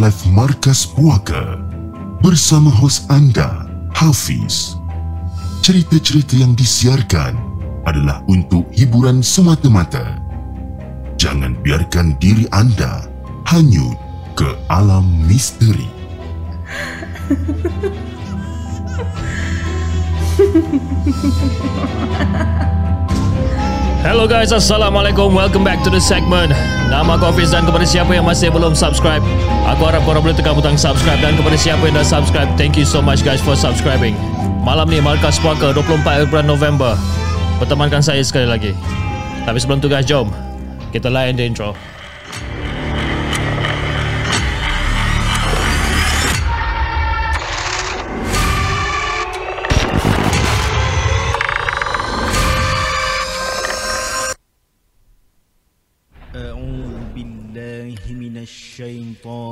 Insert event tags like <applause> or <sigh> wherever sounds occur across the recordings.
live Markas Puaka bersama hos anda, Hafiz. Cerita-cerita yang disiarkan adalah untuk hiburan semata-mata. Jangan biarkan diri anda hanyut ke alam misteri. Hello guys, Assalamualaikum. Welcome back to the segment. Nama aku Hafiz dan kepada siapa yang masih belum subscribe, aku harap korang boleh tekan butang subscribe dan kepada siapa yang dah subscribe, thank you so much guys for subscribing. Malam ni Markas Puaka 24 bulan November. Bertemankan saya sekali lagi. Tapi sebelum tu guys, jom kita layan the intro.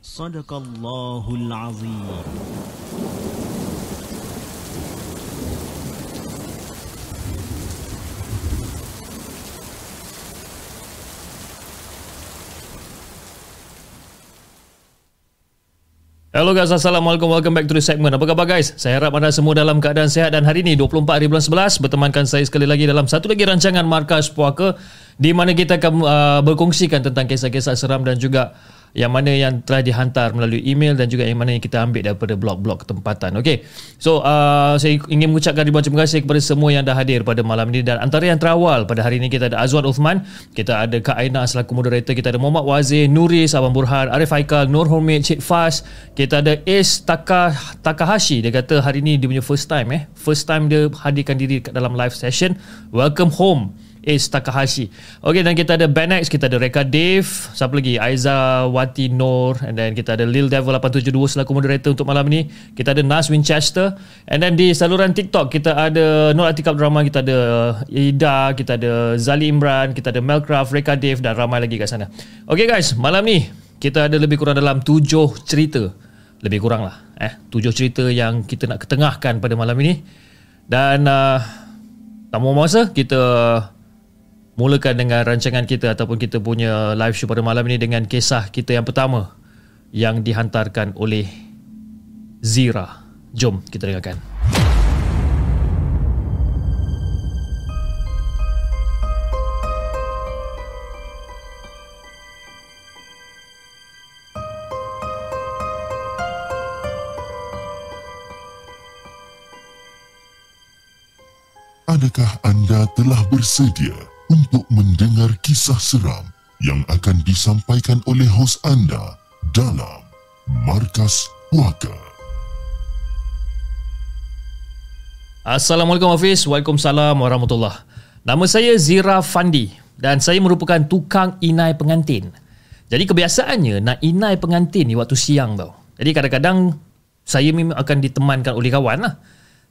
Sadaqallahul Azim. Hello guys, Assalamualaikum. Welcome back to the segment. Apa khabar guys? Saya harap anda semua dalam keadaan sehat dan hari ini 24 hari bulan 11 bertemankan saya sekali lagi dalam satu lagi rancangan Markas Puaka di mana kita akan uh, berkongsikan tentang kisah-kisah seram dan juga yang mana yang telah dihantar melalui email dan juga yang mana yang kita ambil daripada blog-blog tempatan. Okey. So uh, saya ingin mengucapkan ribuan terima kasih kepada semua yang dah hadir pada malam ini dan antara yang terawal pada hari ini kita ada Azwan Uthman, kita ada Kak Aina selaku moderator, kita ada Muhammad Wazir, Nuris, Abang Burhan, Arif Haikal, Nur Hormit, Cik Fas, kita ada Ace Taka, Takahashi. Dia kata hari ini dia punya first time eh. First time dia hadirkan diri dalam live session. Welcome home. Ace Takahashi. Okay, dan kita ada Ben X, kita ada Reka Dave, siapa lagi? Aiza Wati Nur, and then kita ada Lil Devil 872 selaku moderator untuk malam ni. Kita ada Nas Winchester, and then di saluran TikTok kita ada Nur Atikab Drama, kita ada Ida, kita ada Zali Imran, kita ada Melcraft, Reka Dave dan ramai lagi kat sana. Okay guys, malam ni kita ada lebih kurang dalam tujuh cerita. Lebih kurang lah. Eh, tujuh cerita yang kita nak ketengahkan pada malam ini. Dan uh, tak mau masa, kita mulakan dengan rancangan kita ataupun kita punya live show pada malam ini dengan kisah kita yang pertama yang dihantarkan oleh Zira. Jom kita dengarkan. Adakah anda telah bersedia untuk mendengar kisah seram yang akan disampaikan oleh hos anda dalam Markas Puaka? Assalamualaikum Hafiz. Waalaikumsalam warahmatullahi Nama saya Zira Fandi dan saya merupakan tukang inai pengantin. Jadi kebiasaannya nak inai pengantin ni waktu siang tau. Jadi kadang-kadang saya memang akan ditemankan oleh kawan lah.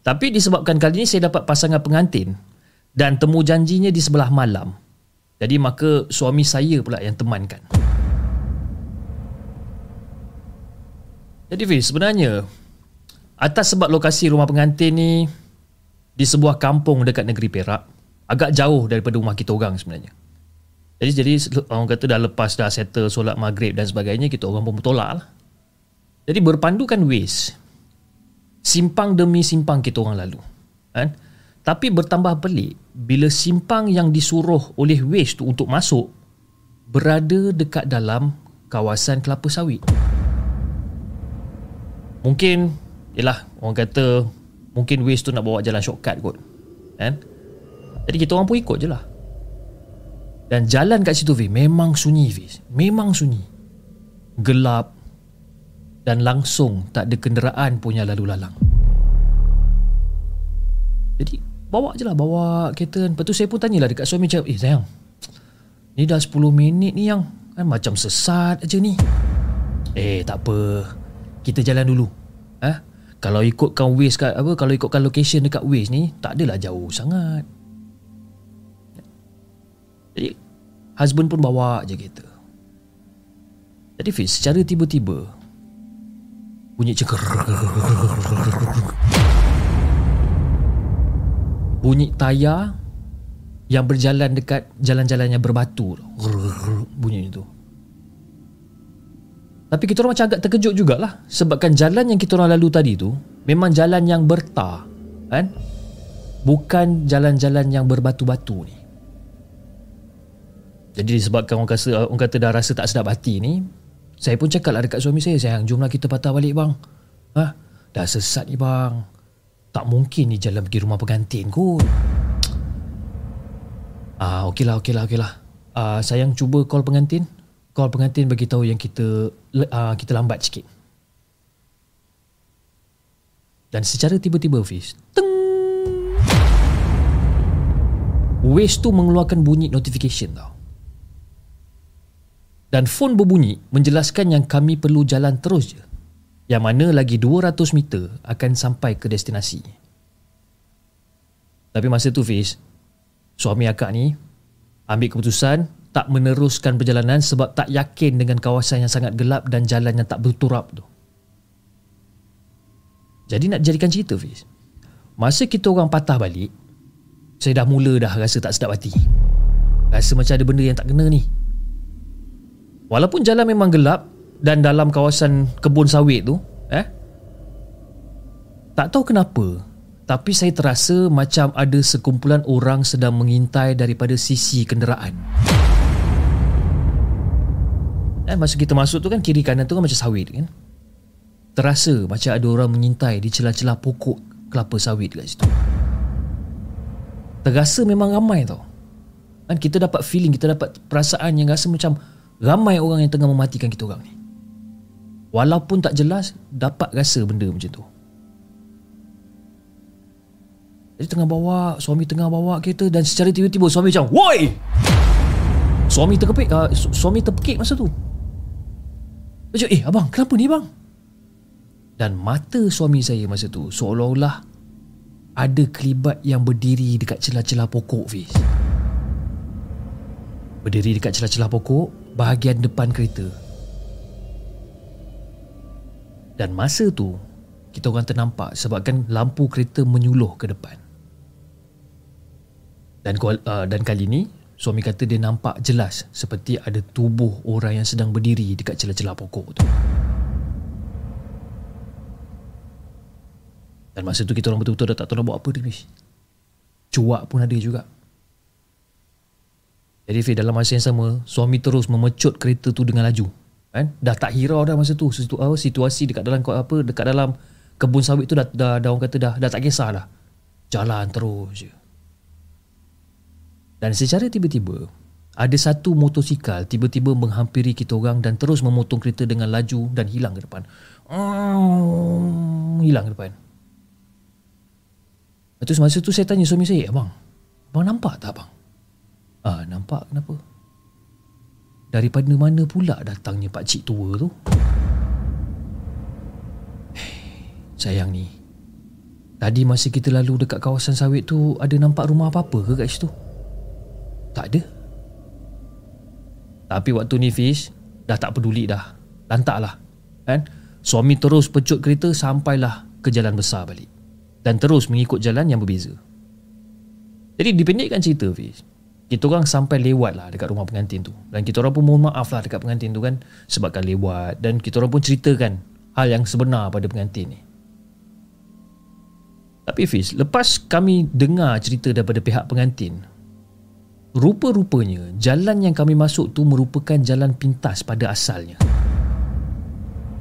Tapi disebabkan kali ini saya dapat pasangan pengantin dan temu janjinya di sebelah malam. Jadi maka suami saya pula yang temankan. Jadi Fiz, sebenarnya atas sebab lokasi rumah pengantin ni di sebuah kampung dekat negeri Perak, agak jauh daripada rumah kita orang sebenarnya. Jadi jadi orang kata dah lepas dah settle solat maghrib dan sebagainya, kita orang pun bertolak lah. Jadi berpandukan ways simpang demi simpang kita orang lalu. Kan? Tapi bertambah pelik bila simpang yang disuruh oleh Waze tu untuk masuk berada dekat dalam kawasan kelapa sawit. Mungkin yalah orang kata mungkin Waze tu nak bawa jalan shortcut kot. Kan? Jadi kita orang pun ikut je lah. Dan jalan kat situ Fiz memang sunyi Fiz. Memang sunyi. Gelap dan langsung tak ada kenderaan punya lalu lalang. Jadi bawa je lah bawa kereta. Lepas tu saya pun tanyalah dekat suami cakap Eh sayang Ni dah 10 minit ni yang. Kan Macam sesat aja ni. Eh tak apa. Kita jalan dulu. Ha? Kalau ikutkan Waze kat apa Kalau ikutkan location dekat Waze ni Tak adalah jauh sangat. Jadi Husband pun bawa je kereta. Jadi Fiz secara tiba-tiba Bunyi ceker Bunyi tayar Yang berjalan dekat Jalan-jalan yang berbatu tu. Bunyi tu. Tapi kita orang macam agak terkejut jugalah Sebabkan jalan yang kita orang lalu tadi tu Memang jalan yang bertar Kan? Bukan jalan-jalan yang berbatu-batu ni. Jadi disebabkan orang kata, orang kata dah rasa tak sedap hati ni Saya pun cakap lah dekat suami saya Sayang jomlah kita patah balik bang. Ha? Dah sesat ni bang Tak mungkin ni jalan pergi rumah pengantin kot Ah, okeylah, okeylah, okeylah. Ah, sayang cuba call pengantin call pengantin bagi tahu yang kita uh, kita lambat sikit. Dan secara tiba-tiba Fiz, teng. Waze tu mengeluarkan bunyi notification tau. Dan phone berbunyi menjelaskan yang kami perlu jalan terus je. Yang mana lagi 200 meter akan sampai ke destinasi. Tapi masa tu Fiz, suami akak ni ambil keputusan tak meneruskan perjalanan sebab tak yakin dengan kawasan yang sangat gelap dan jalan yang tak berturap tu. Jadi nak jadikan cerita Fiz. Masa kita orang patah balik, saya dah mula dah rasa tak sedap hati. Rasa macam ada benda yang tak kena ni. Walaupun jalan memang gelap dan dalam kawasan kebun sawit tu, eh? Tak tahu kenapa, tapi saya terasa macam ada sekumpulan orang sedang mengintai daripada sisi kenderaan. Eh, masa kita masuk tu kan kiri kanan tu kan macam sawit kan. Terasa macam ada orang mengintai di celah-celah pokok kelapa sawit kat situ. Terasa memang ramai tau. Kan kita dapat feeling, kita dapat perasaan yang rasa macam ramai orang yang tengah mematikan kita orang ni. Walaupun tak jelas, dapat rasa benda macam tu. Jadi tengah bawa, suami tengah bawa kereta dan secara tiba-tiba suami macam, Woi! Suami terkepik, uh, suami terpekik masa tu. Macam eh abang kenapa ni bang Dan mata suami saya masa tu Seolah-olah Ada kelibat yang berdiri dekat celah-celah pokok Fiz Berdiri dekat celah-celah pokok Bahagian depan kereta Dan masa tu Kita orang ternampak Sebabkan lampu kereta menyuluh ke depan dan, uh, dan kali ni Suami kata dia nampak jelas seperti ada tubuh orang yang sedang berdiri dekat celah-celah pokok tu. Dan masa tu kita orang betul-betul dah tak tahu nak buat apa Fish. Cuak pun ada juga. Jadi Fish dalam masa yang sama, suami terus memecut kereta tu dengan laju. Kan? Dah tak hirau dah masa tu situ, apa, situasi dekat dalam apa dekat dalam kebun sawit tu dah, dah, dah orang kata dah, dah tak kisah dah. Jalan terus je. Dan secara tiba-tiba, ada satu motosikal tiba-tiba menghampiri kita orang dan terus memotong kereta dengan laju dan hilang ke depan. Hmm, hilang ke depan. Lepas tu masa tu saya tanya suami saya, abang, abang nampak tak abang? Ah, nampak kenapa? Daripada mana pula datangnya pak cik tua tu? Sayang ni. Tadi masa kita lalu dekat kawasan sawit tu ada nampak rumah apa-apa ke kat situ? Tak ada Tapi waktu ni Fish Dah tak peduli dah Lantak lah kan? Suami terus pecut kereta Sampailah ke jalan besar balik Dan terus mengikut jalan yang berbeza Jadi dipendekkan cerita Fish kita orang sampai lewat lah dekat rumah pengantin tu Dan kita orang pun mohon maaf lah dekat pengantin tu kan Sebabkan lewat Dan kita orang pun ceritakan Hal yang sebenar pada pengantin ni Tapi Fiz Lepas kami dengar cerita daripada pihak pengantin Rupa-rupanya jalan yang kami masuk tu merupakan jalan pintas pada asalnya.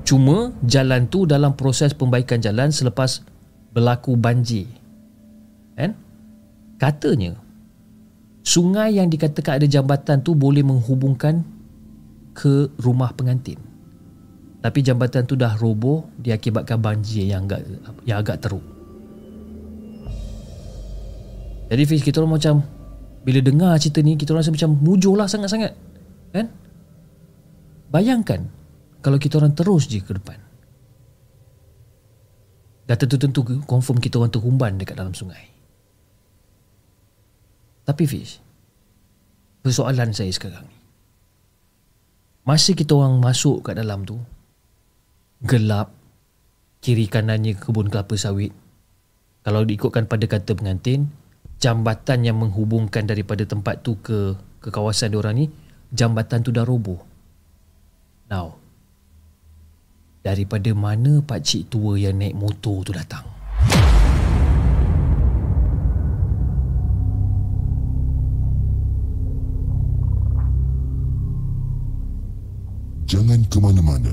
Cuma jalan tu dalam proses pembaikan jalan selepas berlaku banjir. Kan? Katanya sungai yang dikatakan ada jambatan tu boleh menghubungkan ke rumah pengantin. Tapi jambatan tu dah roboh diakibatkan banjir yang agak yang agak teruk. Jadi Fiz kita orang macam bila dengar cerita ni kita rasa macam mujur lah sangat-sangat kan bayangkan kalau kita orang terus je ke depan. Dah tentu-tentu confirm kita orang terhumban dekat dalam sungai. Tapi Fiz, persoalan saya sekarang ni. Masa kita orang masuk kat dalam tu, gelap, kiri kanannya kebun kelapa sawit. Kalau diikutkan pada kata pengantin, jambatan yang menghubungkan daripada tempat tu ke ke kawasan diorang ni, jambatan tu dah roboh. Now, daripada mana pak cik tua yang naik motor tu datang? Jangan ke mana-mana.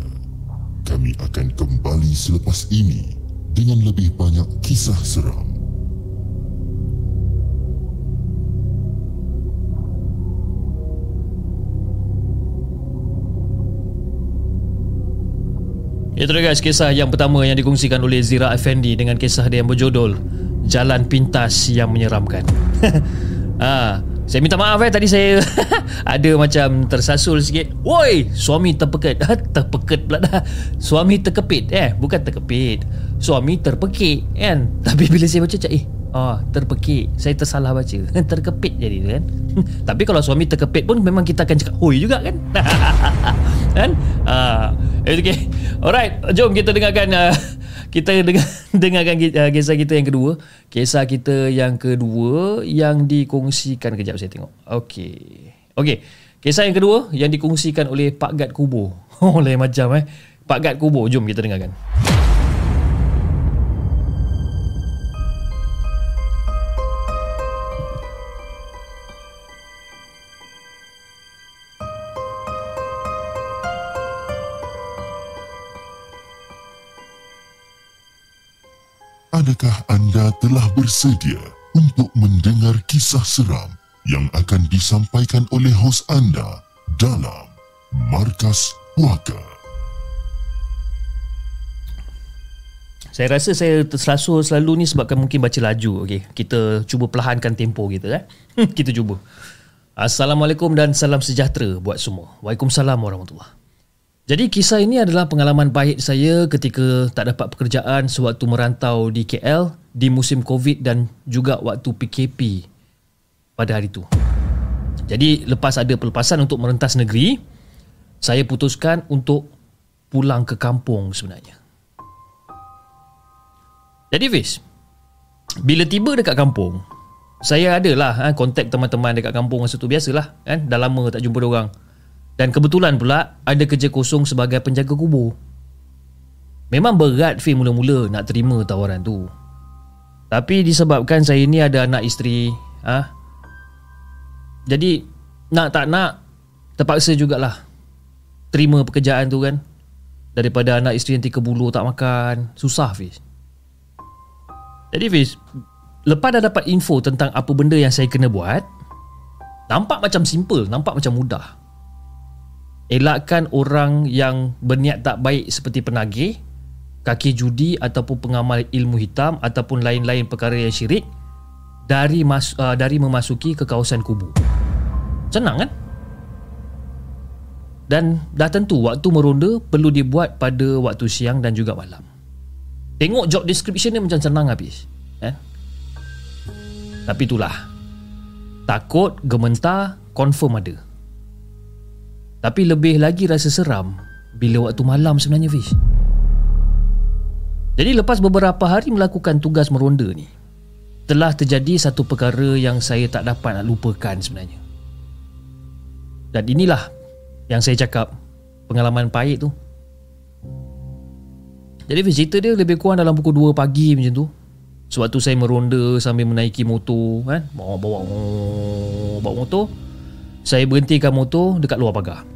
Kami akan kembali selepas ini dengan lebih banyak kisah seram. Itu dia guys kisah yang pertama yang dikongsikan oleh Zira Effendi dengan kisah dia yang berjudul Jalan Pintas yang Menyeramkan. ha, <laughs> saya minta maaf eh tadi saya <laughs> ada macam tersasul sikit. Woi, suami terpeket. <laughs> terpeket pula dah. Suami terkepit eh, bukan terkepit. Suami terpekik kan. Tapi bila saya baca cak eh Oh, terpekik. Saya tersalah baca. <laughs> Terkepit jadi kan. <laughs> Tapi kalau suami terkepit pun memang kita akan cakap hoi juga kan. <laughs> kan? Ah, uh, okay. Alright, jom kita dengarkan uh, kita dengar dengarkan uh, kisah kita yang kedua. Kisah kita yang kedua yang dikongsikan kejap saya tengok. Okey. Okey. Kisah yang kedua yang dikongsikan oleh Pak Gad Kubo. Oh, lain macam eh. Pak Gad Kubo, jom kita dengarkan. Adakah anda telah bersedia untuk mendengar kisah seram yang akan disampaikan oleh hos anda dalam Markas Puaka? Saya rasa saya terselasul selalu ni sebabkan mungkin baca laju. Okey, kita cuba perlahankan tempo kita eh. <laughs> kita cuba. Assalamualaikum dan salam sejahtera buat semua. Waalaikumsalam warahmatullahi jadi kisah ini adalah pengalaman pahit saya ketika tak dapat pekerjaan sewaktu merantau di KL di musim COVID dan juga waktu PKP pada hari itu. Jadi lepas ada pelepasan untuk merentas negeri, saya putuskan untuk pulang ke kampung sebenarnya. Jadi Fiz, bila tiba dekat kampung, saya adalah ha, kontak teman-teman dekat kampung masa tu biasalah kan, dah lama tak jumpa orang. Dan kebetulan pula ada kerja kosong sebagai penjaga kubur. Memang berat Fi mula-mula nak terima tawaran tu. Tapi disebabkan saya ni ada anak isteri, ah. Ha? Jadi nak tak nak terpaksa jugalah terima pekerjaan tu kan. Daripada anak isteri nanti kebulu tak makan, susah Fiz. Jadi Fiz, lepas dah dapat info tentang apa benda yang saya kena buat, nampak macam simple, nampak macam mudah. Elakkan orang yang berniat tak baik seperti penagih, kaki judi ataupun pengamal ilmu hitam ataupun lain-lain perkara yang syirik dari mas, uh, dari memasuki ke kawasan kubu. Senang kan? Dan dah tentu waktu meronda perlu dibuat pada waktu siang dan juga malam. Tengok job description ni macam senang habis. Eh? Tapi itulah. Takut, gementar, confirm ada. Tapi lebih lagi rasa seram bila waktu malam sebenarnya Fish. Jadi lepas beberapa hari melakukan tugas meronda ni, telah terjadi satu perkara yang saya tak dapat nak lupakan sebenarnya. Dan inilah yang saya cakap pengalaman pahit tu. Jadi Fish cerita dia lebih kurang dalam pukul 2 pagi macam tu. Sewaktu saya meronda sambil menaiki motor kan, bawa-bawa bawa motor, saya berhentikan motor dekat luar pagar.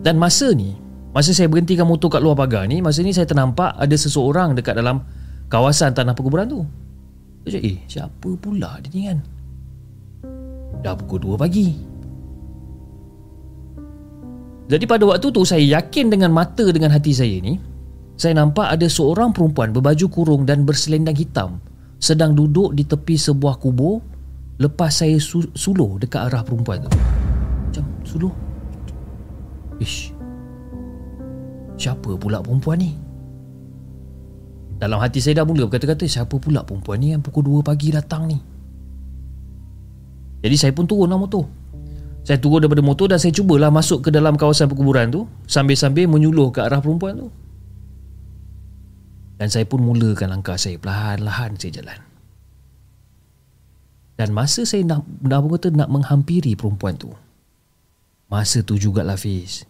Dan masa ni Masa saya berhentikan motor kat luar pagar ni Masa ni saya ternampak ada seseorang dekat dalam Kawasan tanah perkuburan tu. Saya cakap, eh siapa pula dia ni kan? Dah pukul 2 pagi. Jadi pada waktu tu saya yakin dengan mata dengan hati saya ni Saya nampak ada seorang perempuan berbaju kurung dan berselendang hitam Sedang duduk di tepi sebuah kubur Lepas saya suluh dekat arah perempuan tu. Macam suluh Ish. Siapa pula perempuan ni? Dalam hati saya dah mula berkata-kata Siapa pula perempuan ni yang pukul 2 pagi datang ni? Jadi saya pun turun lah motor. Saya turun daripada motor dan saya cubalah masuk ke dalam kawasan perkuburan tu Sambil-sambil menyuluh ke arah perempuan tu. Dan saya pun mulakan langkah saya Perlahan-lahan saya jalan. Dan masa saya nak, nak, nak menghampiri perempuan tu Masa tu jugalah Fiz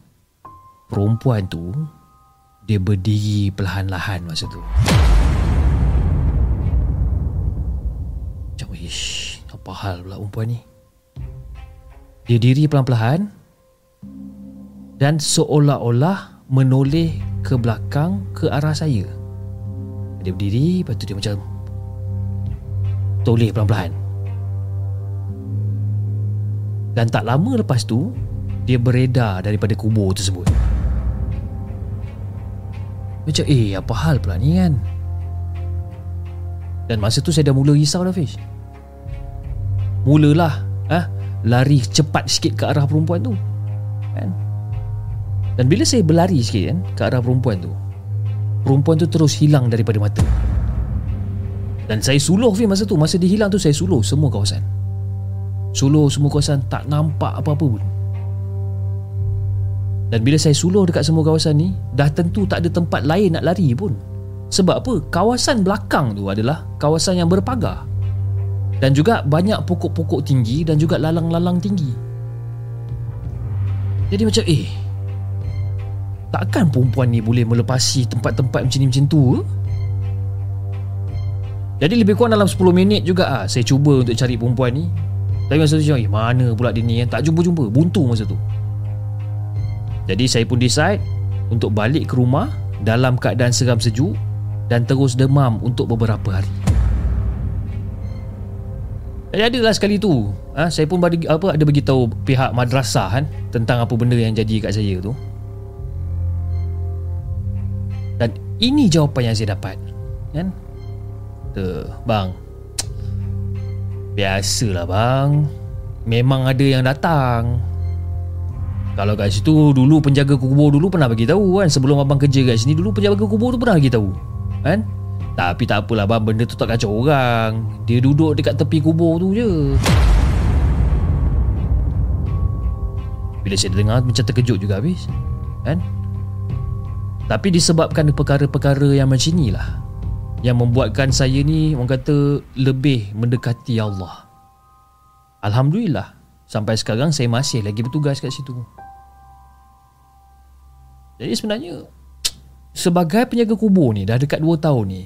Perempuan tu dia berdiri perlahan-lahan masa tu. Macam, ish, apa hal pula perempuan ni? Dia diri pelan-pelan dan seolah-olah menoleh ke belakang ke arah saya. Dia berdiri, lepas tu dia macam toleh pelan-pelan. Dan tak lama lepas tu, dia beredar daripada kubur tersebut. Macam eh apa hal pula ni kan? Dan masa tu saya dah mula risau dah Fish. Mulalah ah, Lari cepat sikit ke arah perempuan tu kan? Dan bila saya berlari sikit kan Ke arah perempuan tu Perempuan tu terus hilang daripada mata. Dan saya suluh Fish masa tu. Masa dia hilang tu saya suluh semua kawasan. Suluh semua kawasan Tak nampak apa-apa pun dan bila saya suluh dekat semua kawasan ni Dah tentu tak ada tempat lain nak lari pun. Sebab apa? Kawasan belakang tu adalah kawasan yang berpagar. Dan juga banyak pokok-pokok tinggi Dan juga lalang-lalang tinggi. Jadi macam eh Takkan perempuan ni boleh melepasi tempat-tempat macam ni macam tu? Ke? Jadi lebih kurang dalam 10 minit juga ah Saya cuba untuk cari perempuan ni. Tapi masa tu macam eh mana pula dia ni kan Tak jumpa-jumpa. Buntu masa tu jadi saya pun decide untuk balik ke rumah dalam keadaan seram sejuk dan terus demam untuk beberapa hari. Jadi adalah sekali tu, ha, saya pun bagi, apa ada bagi tahu pihak madrasah kan tentang apa benda yang jadi kat saya tu. Dan ini jawapan yang saya dapat. Kan? Tu, bang. Biasalah bang. Memang ada yang datang. Kalau kat situ dulu penjaga kubur dulu pernah bagi tahu kan sebelum abang kerja kat sini dulu penjaga kubur tu pernah bagi tahu. Kan? Tapi tak apalah bang benda tu tak kacau orang. Dia duduk dekat tepi kubur tu je. Bila saya dengar macam terkejut juga habis. Kan? Tapi disebabkan perkara-perkara yang macam inilah yang membuatkan saya ni orang kata lebih mendekati Allah. Alhamdulillah sampai sekarang saya masih lagi bertugas kat situ. Jadi sebenarnya Sebagai penjaga kubur ni Dah dekat 2 tahun ni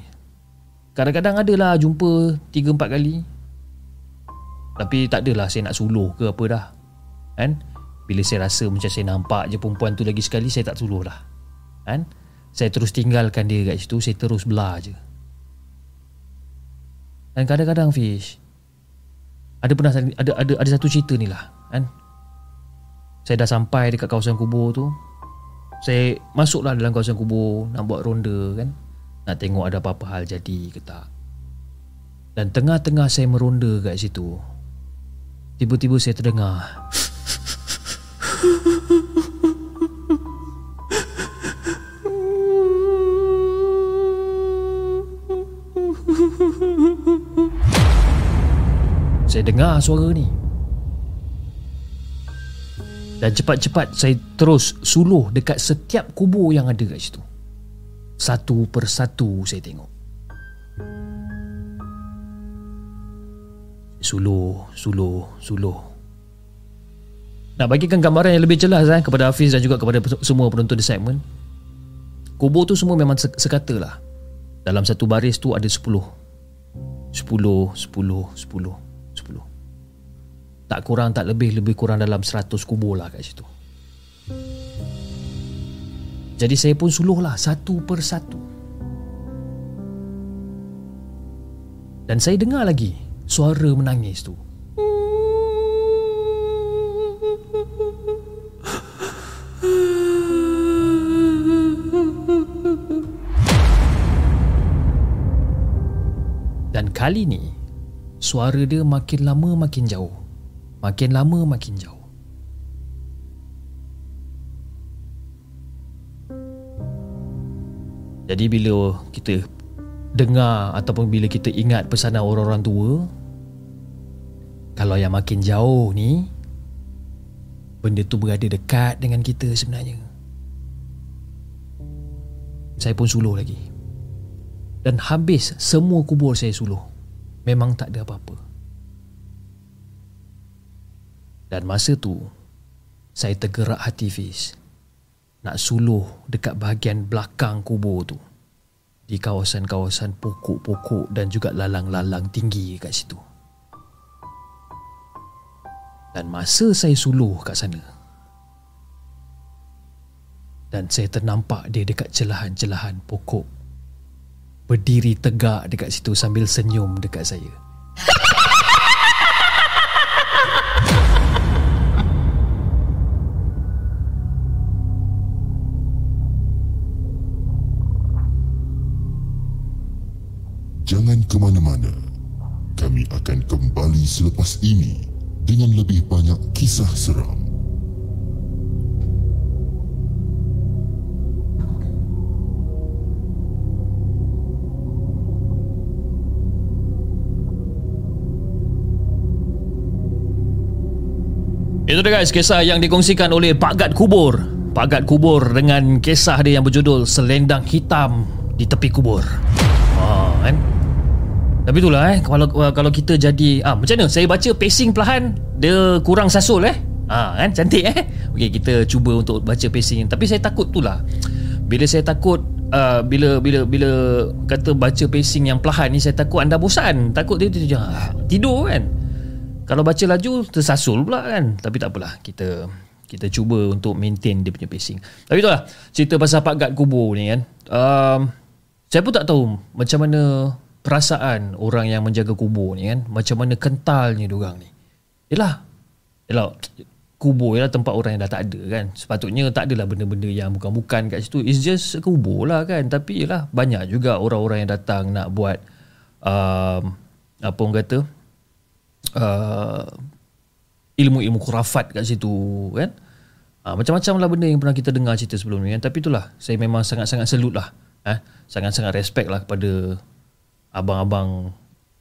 Kadang-kadang adalah jumpa 3-4 kali. Tapi tak adalah saya nak suluh ke apa dah Kan? Bila saya rasa macam saya nampak je perempuan tu lagi sekali Saya tak suluh dah Kan? Saya terus tinggalkan dia kat situ Saya terus belah je. Dan kadang-kadang Fish Ada pernah ada, ada, ada satu cerita ni lah Kan? Saya dah sampai dekat kawasan kubur tu saya masuklah dalam kawasan kubur Nak buat ronda kan. Nak tengok ada apa-apa hal jadi ke tak. Dan tengah-tengah saya meronda kat situ Tiba-tiba saya terdengar. <laughs> Saya dengar suara ni dan cepat-cepat saya terus suluh dekat setiap kubur yang ada kat situ. Satu persatu saya tengok. Suluh, suluh, suluh. Nak bagikan gambaran yang lebih jelas eh, kepada Hafiz dan juga kepada semua penonton di segmen. Kubur tu semua memang sekata lah. Dalam satu baris tu ada. Sepuluh, sepuluh, sepuluh, sepuluh. Tak kurang tak lebih Lebih kurang dalam 100 kubur lah kat situ. Jadi saya pun suluh lah Satu per satu. Dan saya dengar lagi Suara menangis tu. Dan kali ni Suara dia makin lama makin jauh Makin lama makin jauh Jadi bila kita dengar ataupun bila kita ingat pesanan orang-orang tua kalau yang makin jauh ni benda tu berada dekat dengan kita sebenarnya. Saya pun suluh lagi. Dan habis semua kubur saya suluh. Memang tak ada apa-apa. Dan masa tu saya tergerak hati Fiz nak suluh dekat bahagian belakang kubur tu di kawasan-kawasan pokok-pokok dan juga lalang-lalang tinggi kat situ. Dan masa saya suluh kat sana dan saya ternampak dia dekat celahan-celahan pokok berdiri tegak dekat situ sambil senyum dekat saya. <laughs> Jangan ke mana-mana. Kami akan kembali selepas ini dengan lebih banyak kisah seram. Itu dia guys kisah yang dikongsikan oleh Pak Gad Kubur. Pak Gad Kubur dengan kisah dia yang berjudul Selendang Hitam di Tepi Kubur. Ha, kan? Tapi itulah eh kalau kalau kita jadi ah macam mana saya baca pacing perlahan dia kurang sasul eh. Ah kan cantik eh. Okey kita cuba untuk baca pacing tapi saya takut itulah. Bila saya takut uh, bila bila bila kata baca pacing yang perlahan ni saya takut anda bosan. Takut dia, dia, dia tidur kan. Kalau baca laju tersasul pula kan. Tapi tak apalah kita kita cuba untuk maintain dia punya pacing. Tapi itulah cerita pasal Pak Gad Kubur ni kan. Um, saya pun tak tahu macam mana perasaan orang yang menjaga kubur ni kan macam mana kentalnya diorang ni. Yelah yelah kubur ialah tempat orang yang dah tak ada kan. Sepatutnya tak adalah benda-benda yang bukan-bukan kat situ. It's just kubur lah kan. Tapi yelah banyak juga orang-orang yang datang nak buat um, apa orang kata uh, ilmu-ilmu kurafat kat situ kan. Uh, macam-macam lah benda yang pernah kita dengar cerita sebelum ni kan. Tapi itulah saya memang sangat-sangat selut lah eh? sangat-sangat respect lah kepada abang-abang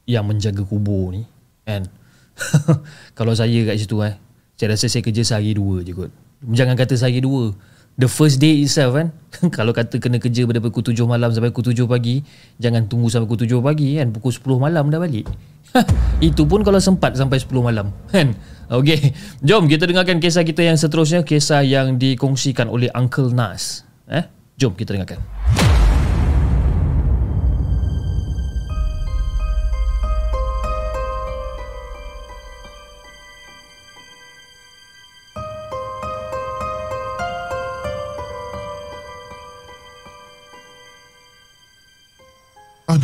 yang menjaga kubur ni kan? <laughs> Kalau saya kat situ eh saya rasa saya kerja sehari dua je kot. Jangan kata sehari dua. The first day itself kan? <laughs> Kalau kata kena kerja pada pukul 7 malam sampai pukul 7 pagi jangan tunggu sampai pukul 7 pagi kan? Pukul 10 malam dah balik. <laughs> Itu pun kalau sempat sampai 10 malam kan? Okey, jom kita dengarkan kisah kita yang seterusnya kisah yang dikongsikan oleh Uncle Nas. Eh? Jom kita dengarkan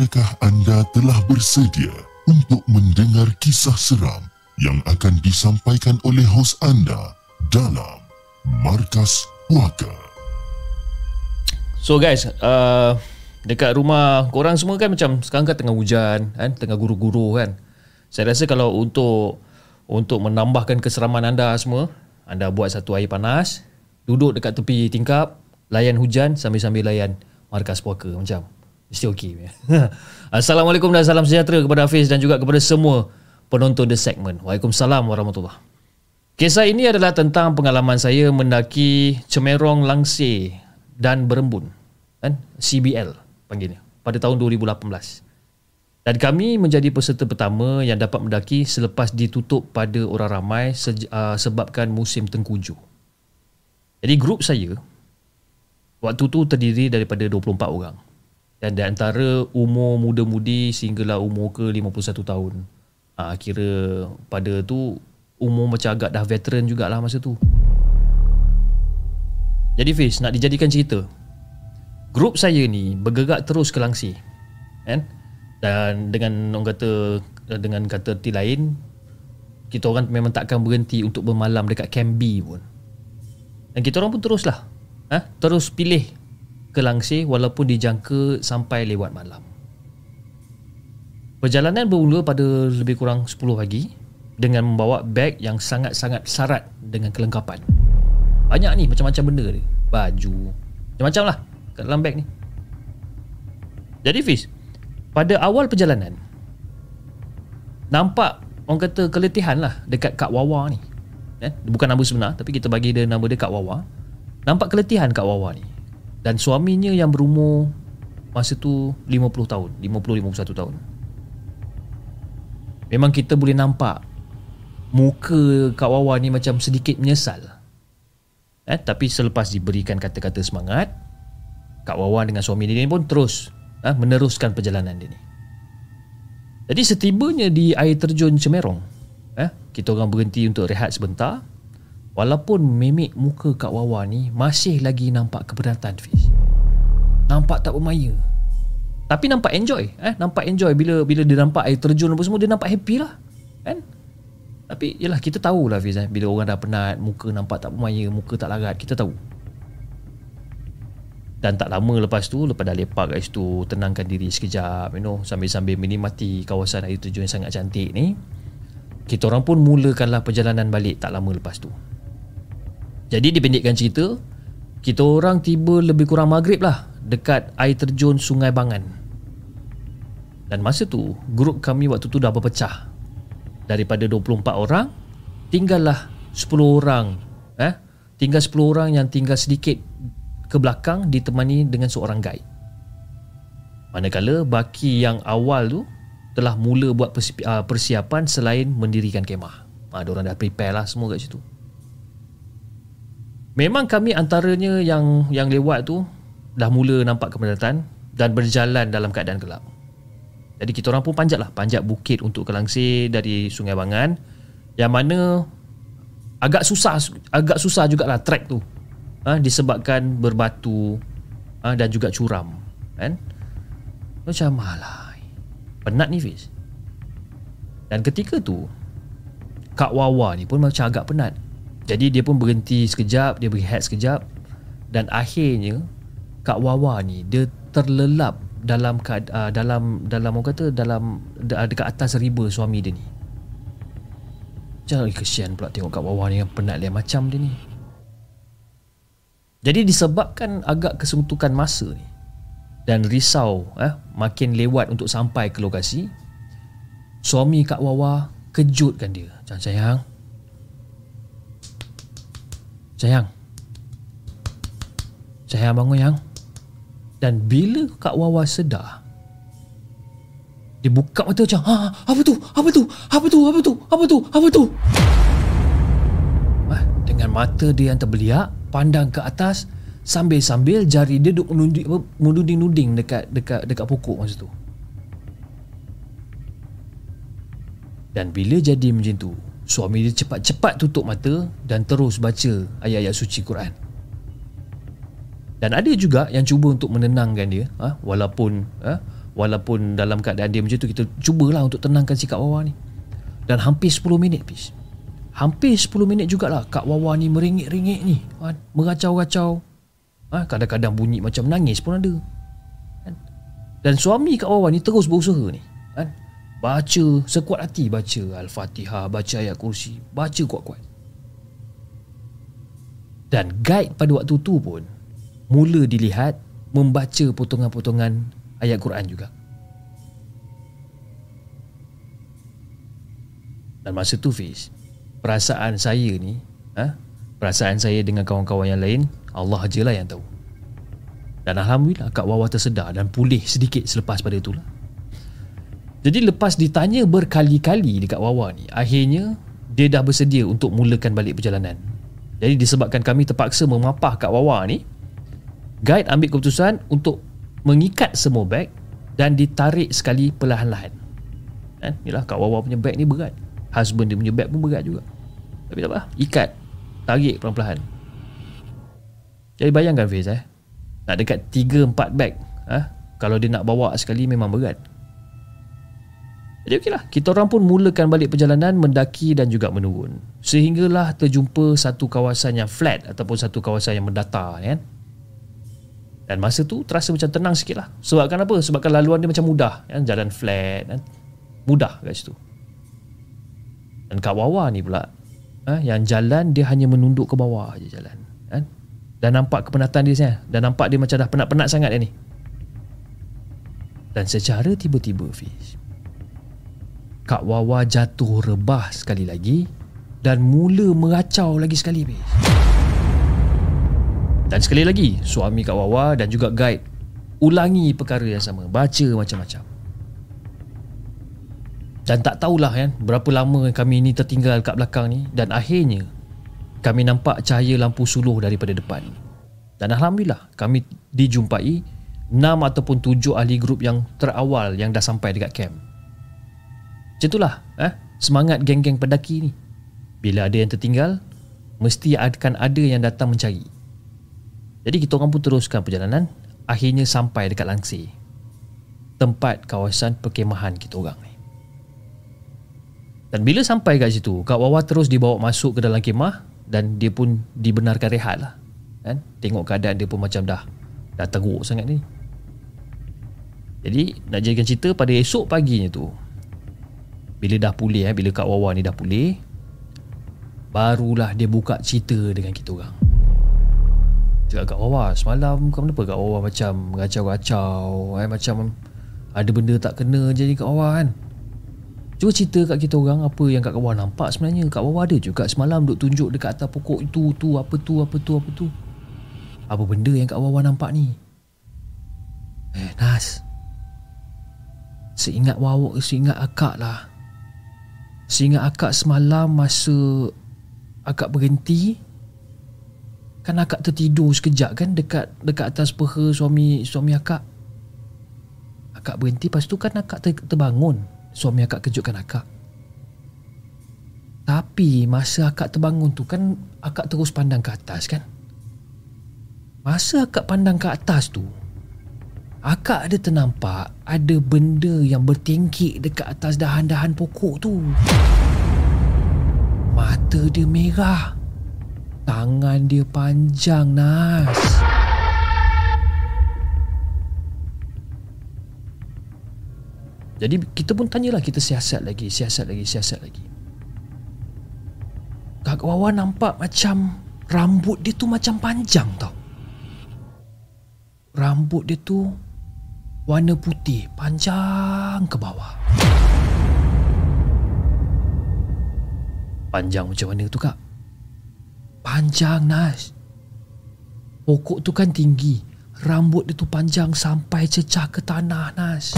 Adakah anda telah bersedia untuk mendengar kisah seram yang akan disampaikan oleh hos anda dalam Markas Puaka? So guys, uh, dekat rumah korang semua kan macam sekarang kan tengah hujan kan, tengah guru-guru kan. Saya rasa kalau untuk untuk menambahkan keseraman anda semua, anda buat satu air panas, duduk dekat tepi tingkap, layan hujan sambil-sambil layan markas puaka macam. Mesti okey. <laughs> Assalamualaikum dan salam sejahtera kepada Hafiz dan juga kepada semua penonton The Segment. Waalaikumsalam warahmatullahi Kisah ini adalah tentang pengalaman saya mendaki Cemerong Langsir dan Berembun. Kan? CBL panggilnya. Pada tahun 2018. Dan kami menjadi peserta pertama yang dapat mendaki selepas ditutup pada orang ramai uh, sebabkan musim tengkujuh. Jadi grup saya waktu tu terdiri daripada 24 orang dan di antara umur muda-mudi sehinggalah umur ke 51 tahun. Ha, kira pada tu umur macam agak dah veteran jugalah masa tu. Jadi Fiz, nak dijadikan cerita. Grup saya ni bergerak terus ke Langsi. Kan? Dan dengan orang kata dengan kata ti lain, kita orang memang takkan berhenti untuk bermalam dekat Camp pun. Dan kita orang pun teruslah. Ha? Terus pilih ke Langsir walaupun dijangka sampai lewat malam. Perjalanan bermula pada lebih kurang 10 pagi dengan membawa beg yang sangat-sangat syarat dengan kelengkapan. Banyak ni macam-macam benda ni. Baju, macam-macam lah kat dalam beg ni. Jadi Fiz Pada awal perjalanan Nampak Orang kata keletihan lah Dekat Kak Wawa ni eh? Bukan nama sebenar Tapi kita bagi dia nama dia Kak Wawa Nampak keletihan Kak Wawa ni Dan suaminya yang berumur Masa tu 50 tahun 50-51 tahun Memang kita boleh nampak Muka Kak Wawa ni macam sedikit menyesal eh? Tapi selepas diberikan kata-kata semangat Kak Wawa dengan suami dia ni pun terus ha, meneruskan perjalanan dia ni. Jadi setibanya di air terjun Cemerong, eh, kita orang berhenti untuk rehat sebentar. Walaupun memik muka Kak Wawa ni masih lagi nampak keberatan Fiz. Nampak tak bermaya. Tapi nampak enjoy, eh, nampak enjoy bila bila dia nampak air terjun apa semua dia nampak happy lah. Kan? Tapi yalah kita tahulah Fiz eh, bila orang dah penat, muka nampak tak bermaya, muka tak larat, kita tahu. Dan tak lama lepas tu Lepas dah lepak kat situ Tenangkan diri sekejap you know, Sambil-sambil menikmati Kawasan air terjun yang sangat cantik ni Kita orang pun mulakanlah Perjalanan balik Tak lama lepas tu Jadi dipendekkan cerita Kita orang tiba lebih kurang maghrib lah Dekat air terjun Sungai Bangan Dan masa tu Grup kami waktu tu dah berpecah Daripada 24 orang Tinggallah 10 orang eh? Tinggal 10 orang yang tinggal sedikit ke belakang ditemani dengan seorang guide. Manakala baki yang awal tu telah mula buat ah, persiapan selain mendirikan kemah. Ha, diorang dah prepare lah semua kat situ. Memang kami antaranya yang yang lewat tu dah mula nampak kepadatan dan berjalan dalam keadaan gelap. Jadi kita orang pun panjat lah, panjat bukit untuk ke langsir dari Sungai Bangan yang mana agak susah agak susah jugalah trek tu ha, disebabkan berbatu ha, dan juga curam kan? Macam malah penat ni Fiz. Dan ketika tu Kak Wawa ni pun macam agak penat jadi dia pun berhenti sekejap dia berehat sekejap dan akhirnya Kak Wawa ni dia terlelap dalam uh, dalam dalam orang kata dalam dekat atas riba suami dia ni Jangan kesian pula tengok Kak Wawa ni yang penat dia macam dia ni jadi disebabkan agak kesuntukan masa ni dan risau eh, makin lewat untuk sampai ke lokasi, suami Kak Wawa kejutkan dia. Sayang. Sayang. Sayang bangun yang. Dan bila Kak Wawa sedar, dia buka mata macam, ha, apa tu? Apa tu? Apa tu? Apa tu? Apa tu? Apa tu? Eh, dengan mata dia yang terbeliak, pandang ke atas sambil-sambil jari dia duk menuding-nuding dekat dekat dekat pokok masa tu. Dan bila jadi macam tu, suami dia cepat-cepat tutup mata dan terus baca ayat-ayat suci Quran. Dan ada juga yang cuba untuk menenangkan dia, ha? walaupun ha? walaupun dalam keadaan dia macam tu kita cubalah untuk tenangkan si Kak Wawa ni. Dan hampir 10 minit pis. Hampir 10 minit jugalah Kak Wawa ni meringik-ringik ni kan? Meracau-racau ha? Kadang-kadang bunyi macam nangis pun ada kan? Dan suami Kak Wawa ni terus berusaha ni kan? Baca sekuat hati Baca Al-Fatihah Baca ayat kursi Baca kuat-kuat. Dan guide pada waktu tu pun Mula dilihat Membaca potongan-potongan Ayat Quran juga. Dan masa tu Fiz perasaan saya ni ha? perasaan saya dengan kawan-kawan yang lain Allah je lah yang tahu. Dan Alhamdulillah Kak Wawa tersedar dan pulih sedikit selepas pada itulah jadi lepas ditanya berkali-kali dekat Wawa ni akhirnya dia dah bersedia untuk mulakan balik perjalanan. Jadi disebabkan kami terpaksa memapah Kak Wawa ni guide ambil keputusan untuk mengikat semua beg dan ditarik sekali perlahan-lahan. Kan? Yalah Kak Wawa punya beg ni berat. Husband dia punya bag pun berat juga. Tapi tak apa ikat tarik pelan-pelan jadi bayangkan Fiz eh? Nak dekat 3-4 bag eh? kalau dia nak bawa sekali memang berat jadi okey lah kita orang pun mulakan balik perjalanan mendaki dan juga menurun sehinggalah terjumpa satu kawasan yang flat ataupun satu kawasan yang mendatar kan dan masa tu terasa macam tenang sikit lah sebabkan apa? sebabkan laluan dia macam mudah kan? jalan flat kan? mudah kat situ dan kat bawah ni pula ha, Yang jalan dia hanya menunduk ke bawah je jalan kan? Dan nampak kepenatan dia sini Dan nampak dia macam dah penat-penat sangat dia ni Dan secara tiba-tiba Fiz Kak Wawa jatuh rebah sekali lagi Dan mula meracau lagi sekali Dan sekali lagi Suami Kak Wawa dan juga guide Ulangi perkara yang sama. Baca macam-macam. Dan tak tahulah kan Berapa lama kami ni tertinggal kat belakang ni. Dan akhirnya Kami nampak cahaya lampu suluh daripada depan. Dan Alhamdulillah Kami dijumpai 6 ataupun 7 ahli grup yang terawal yang dah sampai dekat camp. Macam itulah eh? semangat geng-geng pendaki ni. Bila ada yang tertinggal, mesti akan ada yang datang mencari. Jadi kita orang pun teruskan perjalanan, akhirnya sampai dekat Langsir. Tempat kawasan perkemahan kita orang ni. Dan bila sampai kat situ, Kak Wawa terus dibawa masuk ke dalam kemah dan dia pun dibenarkan rehat lah. Kan? Tengok keadaan dia pun macam dah dah teruk sangat ni. Jadi nak jadikan cerita pada esok paginya tu Bila dah pulih eh, Bila Kak Wawa ni dah pulih Barulah dia buka cerita dengan kita orang. Cakap Kak Wawa Semalam kenapa Kak Wawa macam Mengacau-gacau eh, Macam Ada benda tak kena jadi Kak Wawa kan? Cuba cerita kat kita orang Apa yang Kak Wawa nampak sebenarnya. Kak Wawa ada juga semalam Duk tunjuk dekat atas pokok itu tu Apa tu apa tu apa tu. Apa benda yang Kak Wawa nampak ni? Eh Nas. Seingat wawa Seingat akak lah Seingat akak semalam Masa Akak berhenti Kan akak tertidur sekejap kan Dekat dekat atas peha suami Suami akak? Akak berhenti Lepas tu kan akak ter, terbangun. Suami akak kejutkan akak. Tapi Masa akak terbangun tu kan Akak terus pandang ke atas kan? Masa akak pandang ke atas tu Akak ada ternampak ada benda yang bertingkik dekat atas dahan-dahan pokok tu. Mata dia merah. Tangan dia panjang, Nas. Jadi kita pun tanyalah kita siasat lagi, siasat lagi, siasat lagi. Kak Wawa nampak macam rambut dia tu macam panjang tau. Rambut dia tu warna putih panjang ke bawah. Panjang macam mana tu kak? Panjang Nas. Pokok tu kan tinggi. Rambut dia tu panjang sampai cecah ke tanah Nas.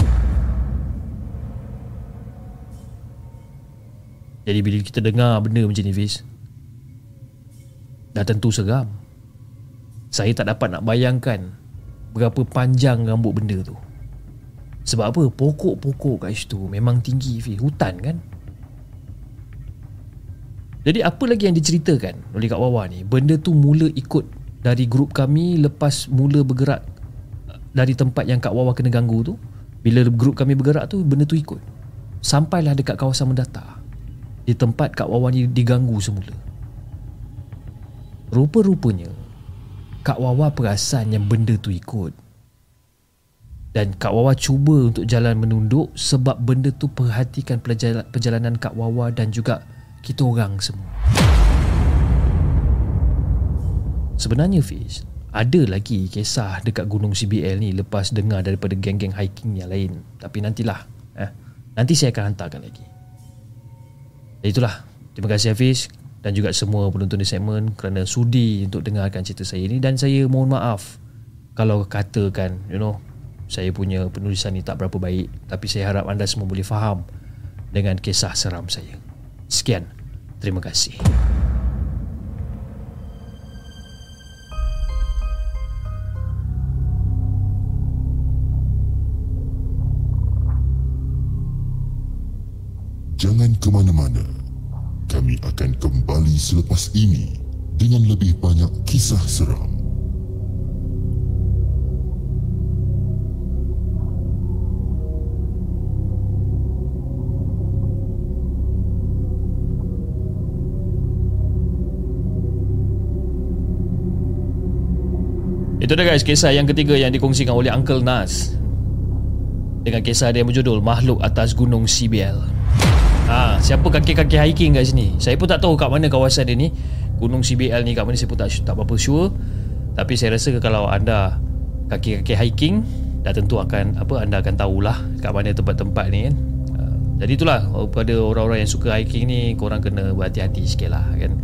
Jadi bila kita dengar benda macam ni Fiz Dah tentu seram Saya tak dapat nak bayangkan Berapa panjang rambut benda tu sebab apa? Pokok-pokok kat situ memang tinggi Fi. Hutan kan? Jadi apa lagi yang diceritakan oleh Kak Wawa ni? Benda tu mula ikut dari grup kami lepas mula bergerak dari tempat yang Kak Wawa kena ganggu tu. Bila grup kami bergerak tu, benda tu ikut. Sampailah dekat kawasan mendata. Di tempat Kak Wawa ni diganggu semula. Rupa-rupanya, Kak Wawa perasan yang benda tu ikut dan Kak Wawa cuba untuk jalan menunduk sebab benda tu perhatikan perjalanan Kak Wawa dan juga kita orang semua. Sebenarnya Fiz, ada lagi kisah dekat Gunung CBL ni lepas dengar daripada geng-geng hiking yang lain. Tapi nantilah. Eh, nanti saya akan hantarkan lagi. Dan itulah. Terima kasih Hafiz dan juga semua penonton di segmen kerana sudi untuk dengarkan cerita saya ini dan saya mohon maaf kalau katakan you know saya punya penulisan ni tak berapa baik tapi saya harap anda semua boleh faham dengan kisah seram saya. Sekian. Terima kasih. Jangan ke mana-mana. Kami akan kembali selepas ini dengan lebih banyak kisah seram. Itu dah guys? Kisah yang ketiga yang dikongsikan oleh Uncle Nas Dengan kisah dia yang berjudul Makhluk Atas Gunung CBL Ha, siapa kaki-kaki hiking kat sini? Saya pun tak tahu kat mana kawasan dia ni. Gunung CBL ni kat mana saya pun tak, tak apa-apa sure. Tapi saya rasa kalau anda kaki-kaki hiking dah tentu akan apa anda akan tahulah kat mana tempat-tempat ni kan? Uh, jadi itulah pada orang-orang yang suka hiking ni korang kena berhati-hati sikit lah kan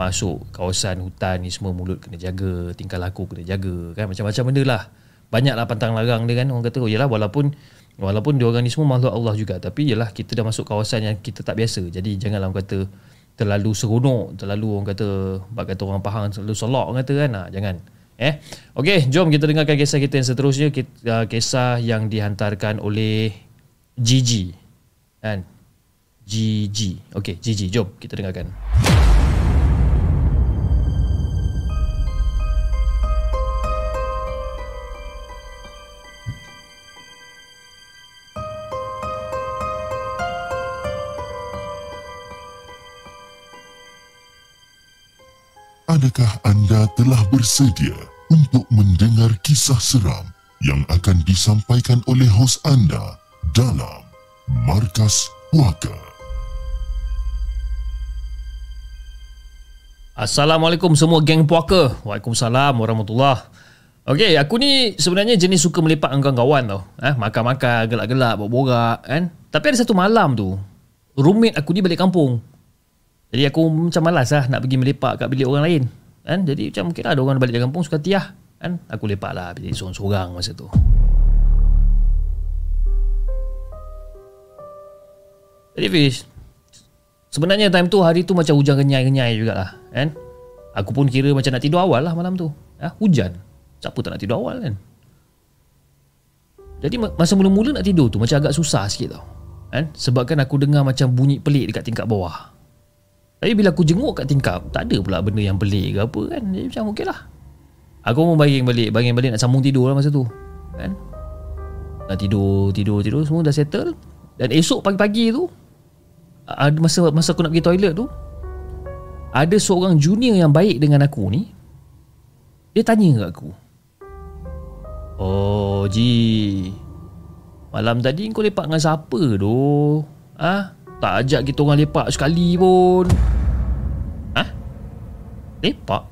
masuk kawasan hutan ni semua mulut kena jaga tingkah laku kena jaga kan? Macam-macam benda lah. Banyaklah pantang larang dia kan? Orang kata oh yalah walaupun walaupun dia orang ni semua makhluk Allah juga tapi yalah kita dah masuk kawasan yang kita tak biasa. Jadi janganlah orang kata terlalu seronok terlalu orang kata bak kata orang Pahang terlalu solok orang kata kan? Ha, jangan. Eh? Okey jom kita dengarkan kisah kita yang seterusnya uh, kisah yang dihantarkan oleh Gigi. Kan? Gigi. Okey Gigi jom kita dengarkan Adakah anda telah bersedia untuk mendengar kisah seram yang akan disampaikan oleh hos anda dalam Markas Puaka? Assalamualaikum semua geng puaka. Waalaikumsalam warahmatullahi Okey, aku ni sebenarnya jenis suka melepak dengan kawan tau. Eh, makan-makan, gelak-gelak, borak-borak kan. Tapi ada satu malam tu, roommate aku ni balik kampung. Jadi aku macam malas lah nak pergi melepak kat bilik orang lain. Kan? Jadi macam mungkin lah ada orang balik dari kampung suka tiah. Kan? Aku lepak lah jadi seorang-seorang masa tu. Jadi Fish, sebenarnya time tu hari tu macam hujan kenyai-kenyai jugalah. Kan? Aku pun kira macam nak tidur awal lah malam tu. Ha? Hujan. Siapa tak nak tidur awal kan? Jadi masa mula-mula nak tidur tu macam agak susah sikit tau. Kan? Sebabkan aku dengar macam bunyi pelik dekat tingkat bawah. Tapi bila aku jenguk kat tingkap Tak ada pula benda yang pelik ke apa kan. Jadi macam okey lah. Aku pun baring balik Baring balik nak sambung tidur lah masa tu Kan. Dah tidur Tidur tidur Semua dah settle. Dan esok pagi-pagi tu ada masa masa aku nak pergi toilet tu Ada seorang junior yang baik dengan aku ni Dia tanya kat aku. Oh Ji Malam tadi kau lepak dengan siapa tu? Ah, tak ajak kita orang lepak sekali pun. Hah? Lepak?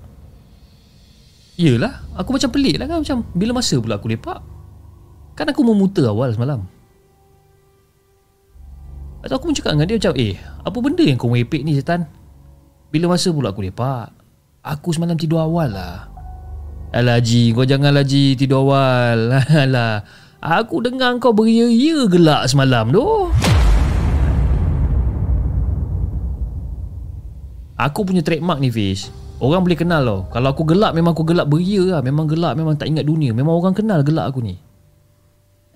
Yelah Aku macam pelik lah kan. Macam bila masa pula aku lepak? Kan aku memutar awal semalam. Atau aku pun cakap dengan dia macam Eh apa benda yang kau merepek ni setan? Bila masa pula aku lepak Aku semalam tidur awal lah. Alah Ji Kau janganlah Ji tidur awal. <laughs> Alah Aku dengar kau beria-ria gelak semalam tu Aku punya trademark ni Fish Orang boleh kenal tau. Kalau aku gelak memang aku gelak beria lah. Memang gelak memang tak ingat dunia. Memang orang kenal gelak aku ni.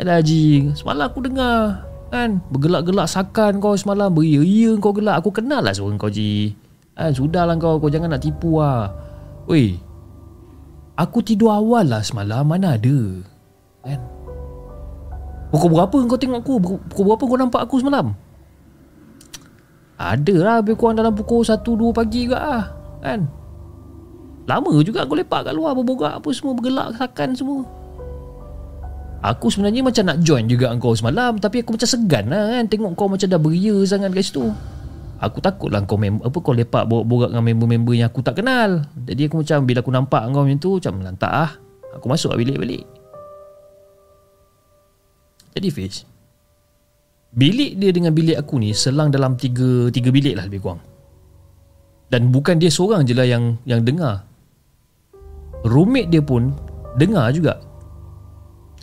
Alah Haji Semalam aku dengar Kan? Bergelak-gelak sakan kau semalam Beria-ia kau gelak. Aku kenal lah suara kau Ji Kan Sudahlah kau Kau jangan nak tipu lah. Weh Aku tidur awal lah semalam Mana ada Kan? Pukul berapa kau tengok aku? Pukul berapa kau nampak aku semalam ada lah lebih kurang dalam pukul 1-2 pagi juga lah Kan? Lama juga aku lepak kat luar Berborak apa semua Bergelak sakan semua. Aku sebenarnya macam nak join juga kau semalam Tapi aku macam segan lah kan? Tengok kau macam dah beria sangat kat situ. Aku takut lah kau mem- apa kau lepak borak-borak dengan member-member yang aku tak kenal. Jadi aku macam bila aku nampak kau macam tu Macam lantak lah. Aku masuk lah bilik balik Jadi Fish Bilik dia dengan bilik aku ni selang dalam tiga, tiga bilik lah lebih kurang. Dan bukan dia seorang je lah yang, yang dengar. Roommate dia pun dengar juga.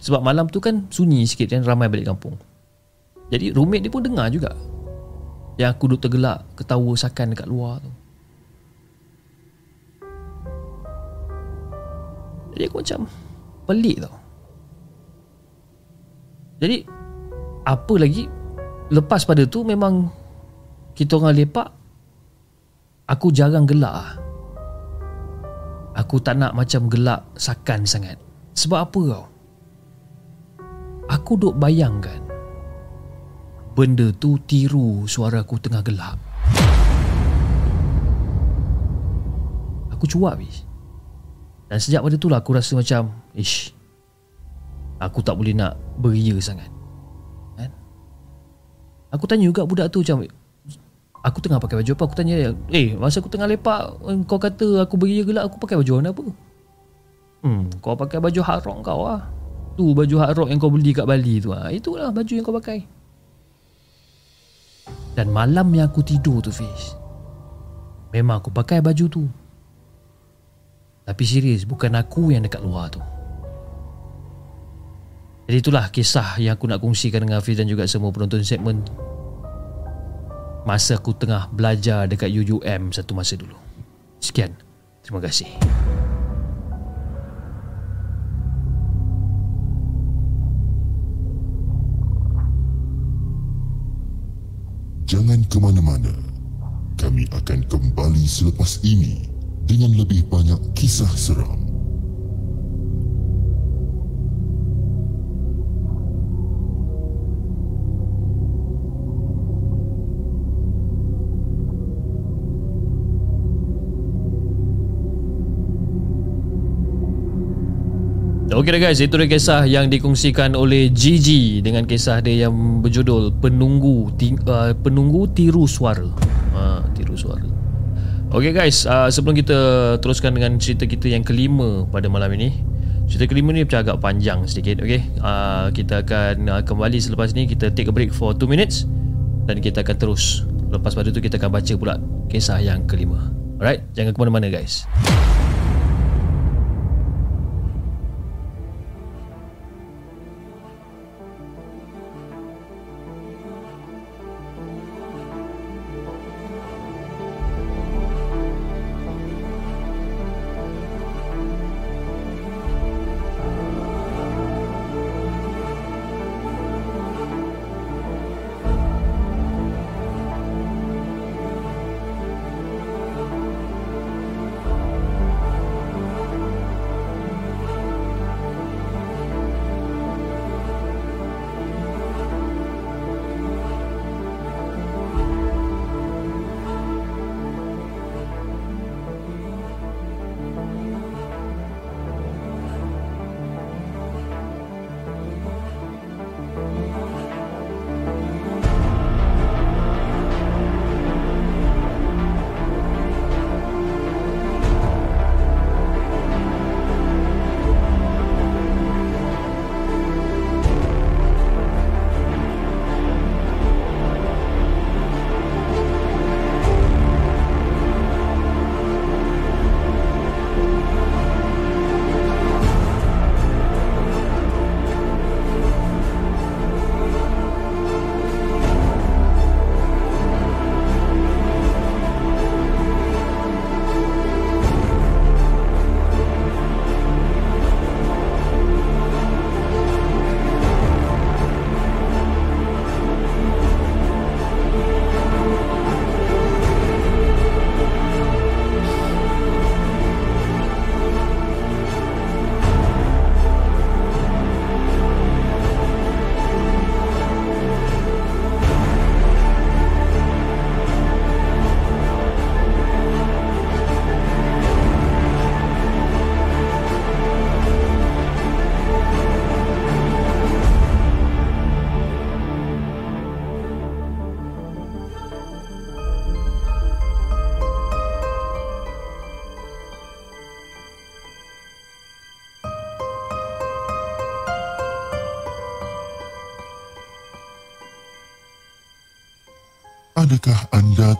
Sebab malam tu kan sunyi sikit kan ramai balik kampung. Jadi roommate dia pun dengar juga. Yang aku duduk tergelak ketawa sakan dekat luar tu. Jadi aku macam pelik tau. Jadi apa lagi lepas pada tu memang kita orang lepak aku jarang gelak lah. Aku tak nak macam gelak sakan sangat. Sebab apa kau? Aku duk bayangkan benda tu tiru suara aku tengah gelap. Aku cuak bis. Dan sejak pada tu lah aku rasa macam Ish Aku tak boleh nak beria sangat Aku tanya juga budak tu macam Aku tengah pakai baju apa? Aku tanya dia Eh masa aku tengah lepak Kau kata aku beria gelap Aku pakai baju warna apa? Hmm. Kau pakai baju harok kau lah Tu baju hard rock yang kau beli kat Bali tu ha. Itulah baju yang kau pakai. Dan malam yang aku tidur tu Fiz Memang aku pakai baju tu. Tapi serius Bukan aku yang dekat luar tu Jadi itulah kisah yang aku nak kongsikan dengan Fiz Dan juga semua penonton segmen Masa aku tengah belajar dekat UUM satu masa dulu Sekian Terima kasih Jangan ke mana-mana. Kami akan kembali selepas ini dengan lebih banyak kisah seram. Okey dah guys, itu dia kisah yang dikongsikan oleh Gigi dengan kisah dia yang berjudul Penunggu ti, uh, Penunggu Tiru Suara. Ha, tiru suara. Okey guys, uh, sebelum kita teruskan dengan cerita kita yang kelima pada malam ini. Cerita kelima ni macam agak panjang sedikit, okey. Uh, kita akan uh, kembali selepas ni kita take a break for 2 minutes dan kita akan terus. Lepas pada tu kita akan baca pula kisah yang kelima. Alright, jangan ke mana-mana guys.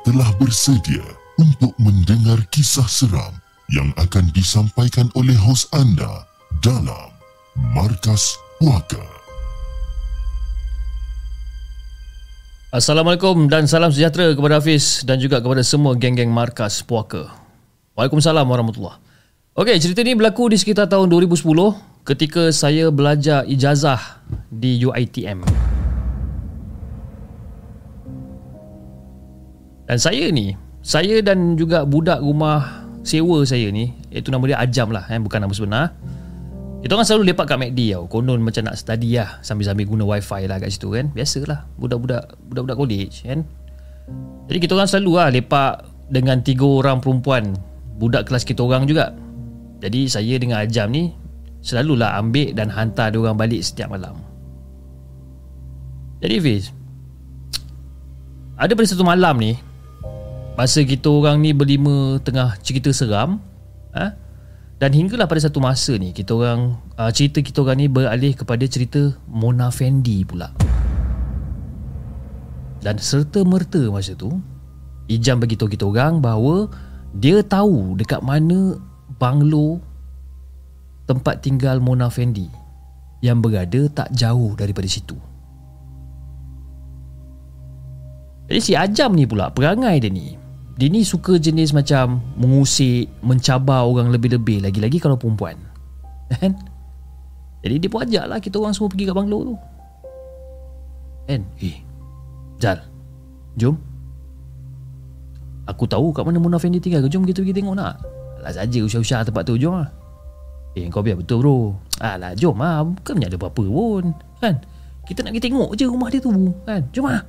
Telah bersedia untuk mendengar kisah seram yang akan disampaikan oleh hos anda dalam Markas Puaka? Assalamualaikum dan salam sejahtera kepada Hafiz dan juga kepada semua geng-geng Markas Puaka. Waalaikumsalam warahmatullahi Okey, cerita ni berlaku di sekitar tahun 2010 ketika saya belajar ijazah di UiTM. Dan saya ni, saya dan juga budak rumah sewa saya ni, iaitu nama dia Ajam lah, eh, bukan nama sebenar. Kita orang selalu lepak kat MACD tau. Konon macam nak study lah sambil-sambil guna wifi lah kat situ kan. Biasalah budak-budak budak-budak college kan. Jadi kita orang selalu lah lepak dengan tiga orang perempuan budak kelas kita orang juga. Jadi saya dengan Ajam ni selalulah ambil dan hantar dia orang balik setiap malam. Jadi Fiz, ada pada satu malam ni Masa kita orang ni berlima tengah cerita seram ha? Dan hinggalah pada satu masa ni kita orang uh, cerita kita orang ni beralih kepada cerita Mona Fendi pula. Dan serta merta masa tu Ijam beritahu kita orang bahawa dia tahu dekat mana banglo tempat tinggal Mona Fendi yang berada tak jauh daripada situ. Jadi si Ajam ni pula perangai dia ni. Dia ni suka jenis macam mengusik, mencabar orang lebih-lebih lagi-lagi kalau perempuan. <laughs> Kan? Jadi dia pun ajak lah kita orang semua pergi kat banglo tu. Kan? Eh, Jal, jom. Aku tahu kat mana Mona Fendi tinggal. Jom kita pergi tengok nak. Alah saja usah-usah tempat tu. Jom lah. Eh kau biar betul bro. Alah jom lah. Bukan ada apa-apa pun. Kan? Kita nak pergi tengok je rumah dia tu. Kan? Jom lah.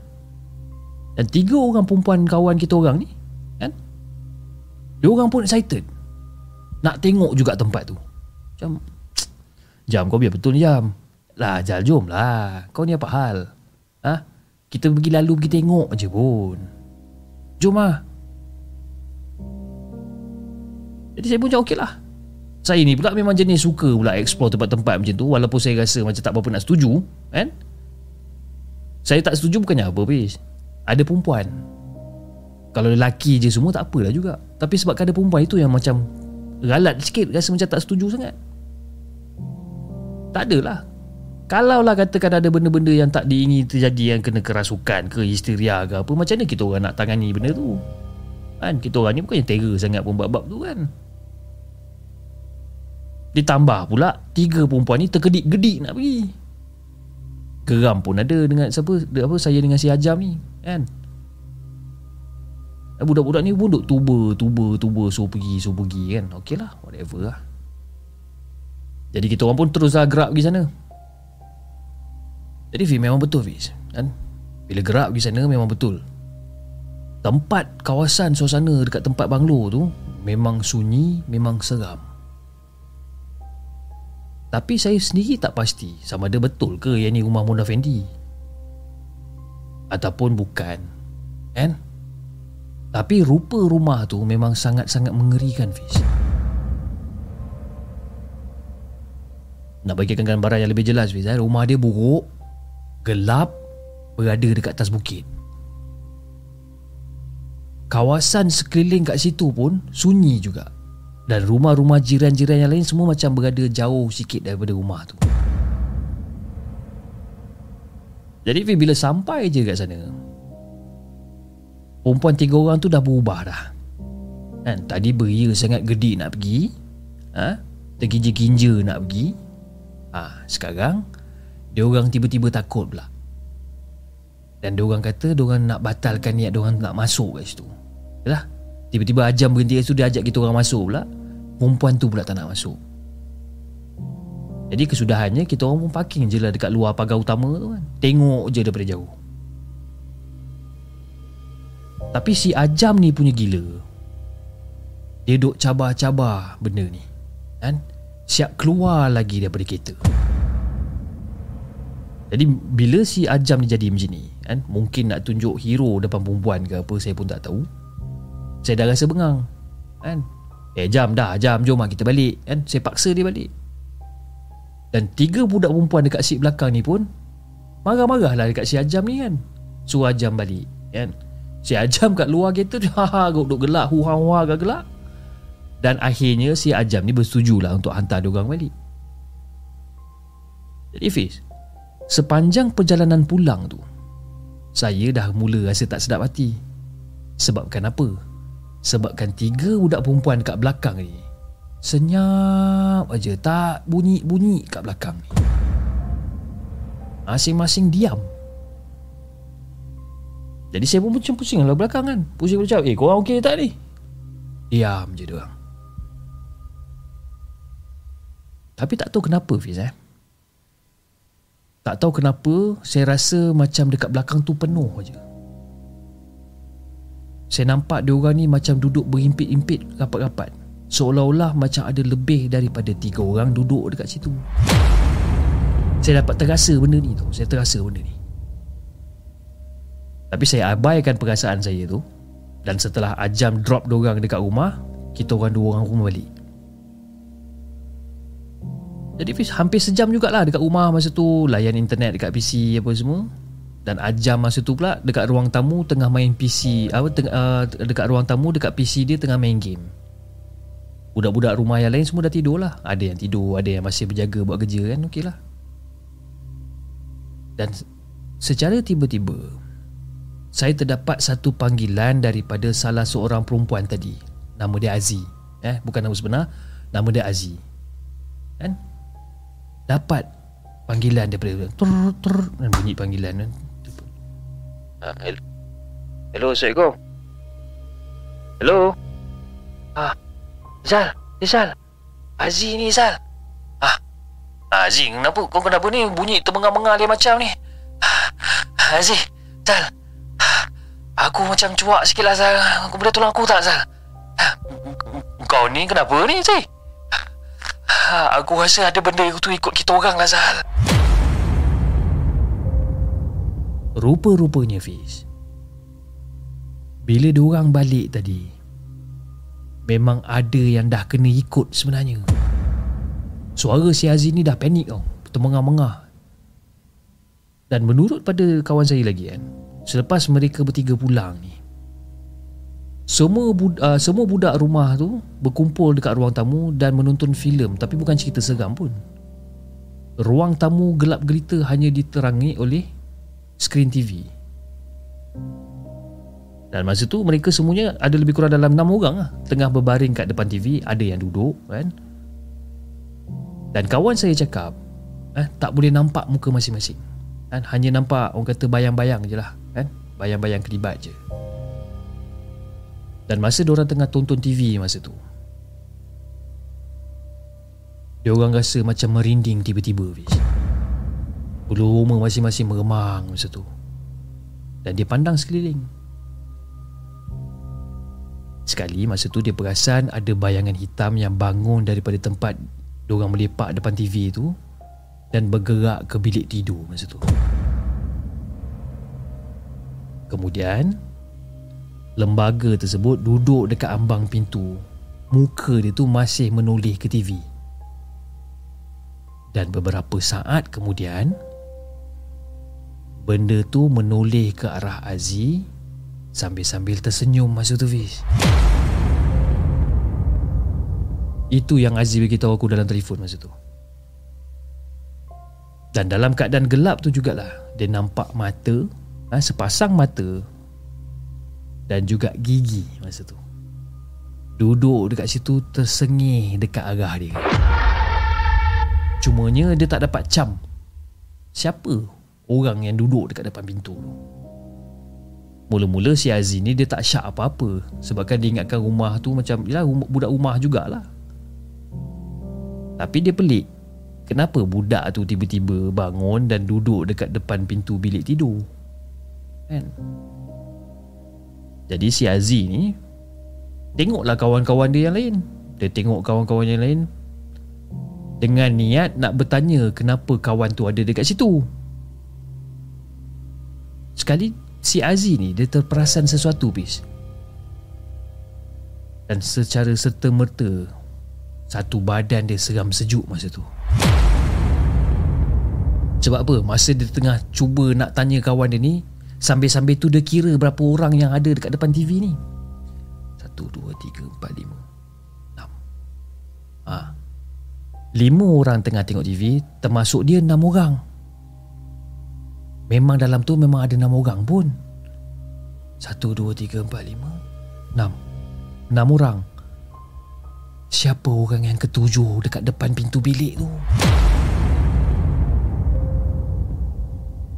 Dan tiga orang perempuan kawan kita orang ni. Kan? Dia orang pun excited. Nak tengok juga tempat tu. Jam. <tsk> Jam kau biar betul ni jam. Lah Jal jom lah. Kau ni apa hal? Ha? Kita pergi lalu pergi tengok je pun. Jom lah. Jadi saya pun cakap okey lah Saya ni pula memang jenis suka pula explore tempat-tempat macam tu Walaupun saya rasa macam tak berapa nak setuju Kan Saya tak setuju bukannya apa bis Ada perempuan Kalau lelaki je semua tak apalah juga. Tapi sebab ada perempuan itu yang macam Ralat sikit rasa macam tak setuju sangat. Tak adalah. Kalau lah katakan ada benda-benda yang tak diingini terjadi yang kena kerasukan ke histeria ke apa macam mana kita orang nak tangani benda tu? Kan kita orang ni bukan yang terror sangat pun bab-bab tu kan? Ditambah pula Tiga perempuan ni terkedik-gedik nak pergi. Geram pun ada dengan siapa apa saya dengan si Ajam ni kan Budak-budak ni pun duk tuba Tuba Tuba Suruh pergi Suruh pergi kan Okey lah Whatever lah Jadi kita orang pun terus lah gerak pergi sana Jadi Fiz memang betul Fiz kan? Bila gerak pergi sana memang betul Tempat kawasan suasana dekat tempat banglo tu Memang sunyi Memang seram tapi saya sendiri tak pasti sama ada betul ke yang ni rumah Mona Fendi. Ataupun bukan. Kan? Tapi rupa rumah tu memang sangat-sangat mengerikan Fiz. Nak bagikan gambaran yang lebih jelas Fiz. Eh? Rumah dia buruk, gelap, berada dekat atas bukit. Kawasan sekeliling kat situ pun sunyi juga. Dan rumah-rumah jiran-jiran yang lain semua macam berada jauh sikit daripada rumah tu. Jadi Fi bila sampai je kat sana Perempuan tiga orang tu dah berubah dah. Kan? Tadi beria sangat gedik nak pergi. Ha? Terginja-ginja nak pergi. Ha, Sekarang Dia orang tiba-tiba takut pula. Dan dia orang kata Dia orang nak batalkan niat Dia orang nak masuk kat situ. Yalah Tiba-tiba Ajam berhenti kat situ Dia ajak kita orang masuk pula. Perempuan tu pula tak nak masuk. Jadi kesudahannya Kita orang pun parking je lah Dekat luar pagar utama tu kan. Tengok je daripada jauh Tapi si Ajam ni punya gila. Dia duk cabar-cabar Benda ni. Kan? Siap keluar lagi daripada kereta. Jadi bila si Ajam ni jadi macam ni kan, Mungkin nak tunjuk hero depan perempuan ke apa Saya pun tak tahu. Saya dah rasa bengang Kan? Eh jam dah jam jom lah kita balik kan? Saya paksa dia balik. Dan tiga budak perempuan dekat seat belakang ni pun Marah-marah lah dekat si Ajam ni kan? Suruh Ajam balik kan Si Ajam kat luar kereta tu <laughs> Haha duk gelak Huha-huha agak gelak. Dan akhirnya si Ajam ni bersetuju lah Untuk hantar dia orang balik. Jadi Fiz Sepanjang perjalanan pulang tu Saya dah mula rasa tak sedap hati. Sebabkan apa? Sebabkan tiga budak perempuan kat belakang ni Senyap aja Tak bunyi-bunyi kat belakang ni. Masing-masing diam Jadi saya pun macam pusing lah belakang kan Pusing macam Eh korang okey tak ni Diam je dia Tapi tak tahu kenapa Fiz eh Tak tahu kenapa Saya rasa macam dekat belakang tu penuh aja saya nampak dia orang ni macam duduk berimpit-impit rapat-rapat. Seolah-olah macam ada lebih daripada tiga orang duduk dekat situ. Saya dapat terasa benda ni tu. Saya terasa benda ni. Tapi saya abaikan perasaan saya tu. Dan setelah Ajam drop dia orang dekat rumah, kita orang dua orang rumah balik. Jadi Fiz hampir sejam jugalah dekat rumah masa tu Layan internet dekat PC apa semua Dan ajam masa tu pula Dekat ruang tamu tengah main PC apa teng- uh, Dekat ruang tamu dekat PC dia tengah main game Budak-budak rumah yang lain semua dah tidur lah Ada yang tidur Ada yang masih berjaga buat kerja kan Okey lah Dan secara tiba-tiba Saya terdapat satu panggilan Daripada salah seorang perempuan tadi Nama dia Aziz eh, Bukan nama sebenar Nama dia Aziz Kan Dapat Panggilan daripada tur, tur, Dan bunyi panggilan kan Ah, hello. Hello, Assalamualaikum. Hello. Ah, Zal, ni Zal. Aziz ni Zal. Ah, Aziz, kenapa? Kau kenapa ni bunyi termengar-mengar dia macam ni? Ah, Aziz, Zal. Aku macam cuak sikit lah Zal. Kau boleh tolong aku tak Zal? Kau ni kenapa ni Aziz? Ah, Aku rasa ada benda tu ikut kita orang lah Zal. Rupa-rupanya Fiz Bila diorang balik tadi Memang ada yang dah kena ikut sebenarnya Suara si Aziz ni dah panik tau Termengah-mengah Dan menurut pada kawan saya lagi kan Selepas mereka bertiga pulang ni semua bud- uh, semua budak rumah tu berkumpul dekat ruang tamu dan menonton filem tapi bukan cerita seram pun. Ruang tamu gelap gelita hanya diterangi oleh skrin TV. Dan masa tu mereka semuanya ada lebih kurang dalam 6 orang lah. Tengah berbaring kat depan TV, ada yang duduk kan. Dan kawan saya cakap, eh, tak boleh nampak muka masing-masing. Kan? Hanya nampak orang kata bayang-bayang je lah. Bayang-bayang kelibat je. Dan masa diorang tengah tonton TV masa tu, diorang rasa macam merinding tiba-tiba Fiz. Bulu roma masing-masing meremang masa tu Dan dia pandang sekeliling Sekali masa tu dia perasan ada bayangan hitam yang bangun daripada tempat Diorang melepak depan TV tu Dan bergerak ke bilik tidur masa tu Kemudian Lembaga tersebut duduk dekat ambang pintu. Muka dia tu masih menoleh ke TV Dan beberapa saat kemudian Benda tu menoleh ke arah Aziz Sambil-sambil tersenyum masa tu Fiz. Itu yang Aziz beritahu aku dalam telefon masa tu. Dan dalam keadaan gelap tu jugalah Dia nampak mata ha, Sepasang mata Dan juga gigi masa tu Duduk dekat situ tersengih dekat arah dia Cumanya dia tak dapat cam Siapa orang yang duduk dekat depan pintu tu. Mula-mula si Aziz ni dia tak syak apa-apa sebabkan dia ingatkan rumah tu macam rumah, budak rumah jugalah. Tapi dia pelik. Kenapa budak tu tiba-tiba bangun dan duduk dekat depan pintu bilik tidur? Kan? Jadi si Aziz ni tengoklah kawan-kawan dia yang lain. Dia tengok kawan-kawan yang lain dengan niat nak bertanya kenapa kawan tu ada dekat situ. Sekali si Aziz ni dia terperasan sesuatu bis. Dan secara serta-merta satu badan dia seram sejuk masa tu. Sebab apa? Masa dia tengah cuba nak tanya kawan dia ni Sambil-sambil tu dia kira berapa orang yang ada dekat depan TV ni. Satu, dua, tiga, empat, lima Enam. Ha. Lima orang tengah tengok TV Termasuk dia enam orang. Memang dalam tu memang ada enam orang pun. Satu, dua, tiga, empat, lima Enam. Enam orang. Siapa orang yang ketujuh dekat depan pintu bilik tu?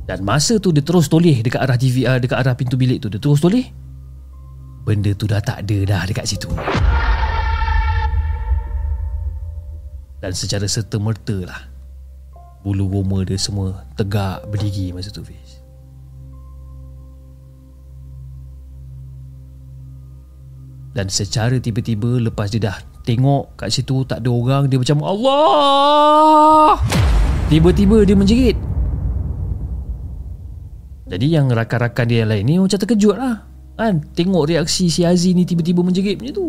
Dan masa tu dia terus toleh dekat arah TV uh, dekat arah pintu bilik tu dia terus toleh. Benda tu dah tak ada dah dekat situ. Dan secara serta-merta lah Bulu roma dia semua tegak berdiri masa tu Fiz Dan secara tiba-tiba lepas dia dah tengok kat situ tak ada orang Dia macam Allah Tiba-tiba dia menjerit Jadi yang rakan-rakan dia yang lain ni macam terkejut lah. Kan? Tengok reaksi si Aziz ni tiba-tiba menjerit macam tu.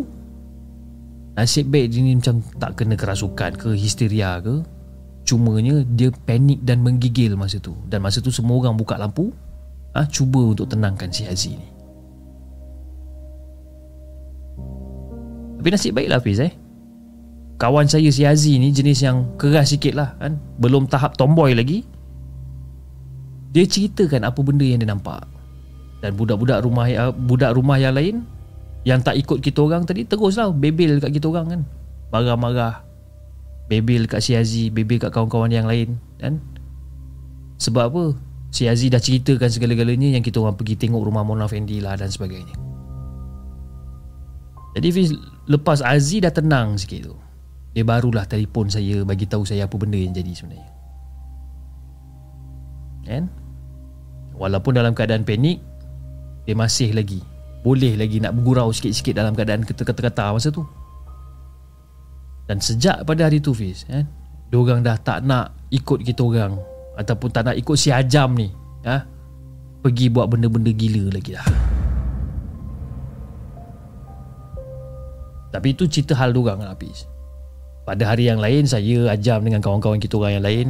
Nasib baik dia ni macam tak kena kerasukan ke histeria ke. Cumanya dia panik dan menggigil masa tu. Dan masa tu semua orang buka lampu ha, Cuba untuk tenangkan si Hazi ni. Tapi nasib baiklah Hafiz eh. Kawan saya si Hazi ni jenis yang keras sikit lah kan? Belum tahap tomboy lagi Dia ceritakan apa benda yang dia nampak Dan budak-budak rumah budak rumah yang lain Yang tak ikut kita orang tadi Teruslah bebel kat kita orang kan Marah-marah Bebel kat si Hazi Bebel kat kawan-kawan yang lain kan? Sebab apa? Si Hazi dah ceritakan segala-galanya Yang kita orang pergi tengok rumah Mona Fendi lah Dan sebagainya Jadi Fiz Lepas Hazi dah tenang sikit tu Dia barulah telefon saya Bagi tahu saya apa benda yang jadi sebenarnya Kan? Walaupun dalam keadaan panik Dia masih lagi. Boleh lagi nak bergurau sikit-sikit Dalam keadaan kata-kata masa tu. Dan sejak pada hari tu Fiz eh, Diorang dah tak nak ikut kita orang. Ataupun tak nak ikut si Ajam ni eh, Pergi buat benda-benda gila lagi dah. Tapi itu cerita hal diorang lah Fiz. Pada hari yang lain Saya Ajam dengan kawan-kawan kita orang yang lain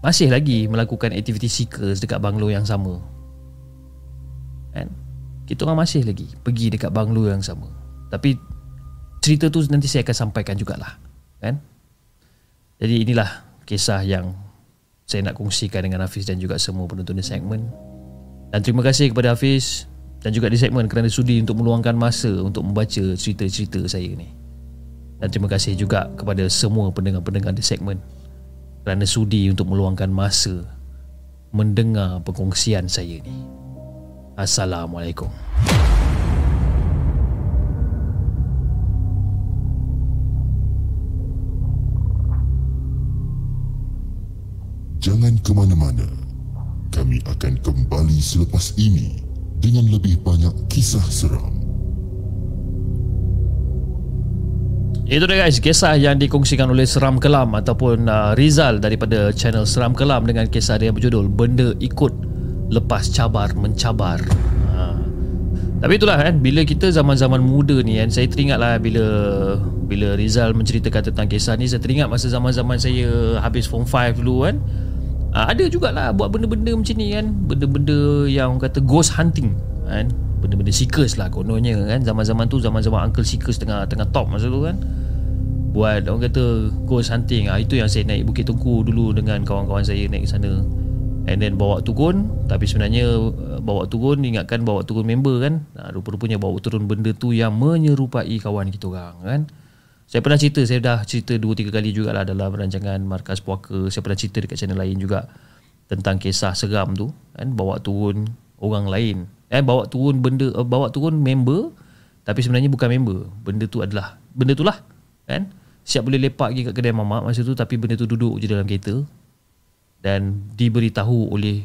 Masih lagi melakukan aktiviti seekers Dekat banglo yang sama. Kan? Kita orang masih lagi Pergi dekat banglo yang sama. Tapi cerita tu nanti saya akan sampaikan jugalah. Kan? Jadi inilah kisah yang saya nak kongsikan dengan Hafiz dan juga semua penonton di segmen. Dan terima kasih kepada Hafiz dan juga di segmen kerana sudi untuk meluangkan masa untuk membaca cerita-cerita saya ni. Dan terima kasih juga kepada semua pendengar-pendengar di segmen kerana sudi untuk meluangkan masa mendengar perkongsian saya ni Assalamualaikum Jangan ke mana-mana. Kami akan kembali selepas ini dengan lebih banyak kisah seram. Itu dia guys, kisah yang dikongsikan oleh Seram Kelam ataupun uh, Rizal daripada channel Seram Kelam dengan kisah dia berjudul Benda Ikut Lepas Cabar Mencabar. Ha. Tapi itulah kan, bila kita zaman-zaman muda ni kan, saya teringatlah bila bila Rizal menceritakan tentang kisah ni, saya teringat masa zaman-zaman saya habis form 5 dulu kan. Uh, ada jugalah buat benda-benda macam ni kan Benda-benda yang kata ghost hunting kan Benda-benda seekers lah kononnya kan Zaman-zaman tu zaman-zaman Uncle Seekers tengah tengah top masa tu kan Buat orang kata ghost hunting. Ah Itu yang saya naik Bukit Tengku dulu dengan kawan-kawan saya naik ke sana. And then bawa turun Tapi sebenarnya uh, bawa turun Ingatkan bawa turun member kan? Nah, Rupa-rupanya bawa turun benda tu yang menyerupai kawan kita orang kan? Saya pernah cerita Saya dah cerita 2-3 kali jugalah Dalam rancangan Markas Puaka. Saya pernah cerita dekat channel lain juga Tentang kisah seram tu kan? Bawa turun orang lain. Eh, Bawa turun benda uh, Bawa turun member Tapi sebenarnya bukan member. Benda tu adalah Benda tu lah kan? Siap boleh lepak pergi kat kedai mamak masa tu Tapi benda tu duduk je dalam kereta. Dan diberitahu oleh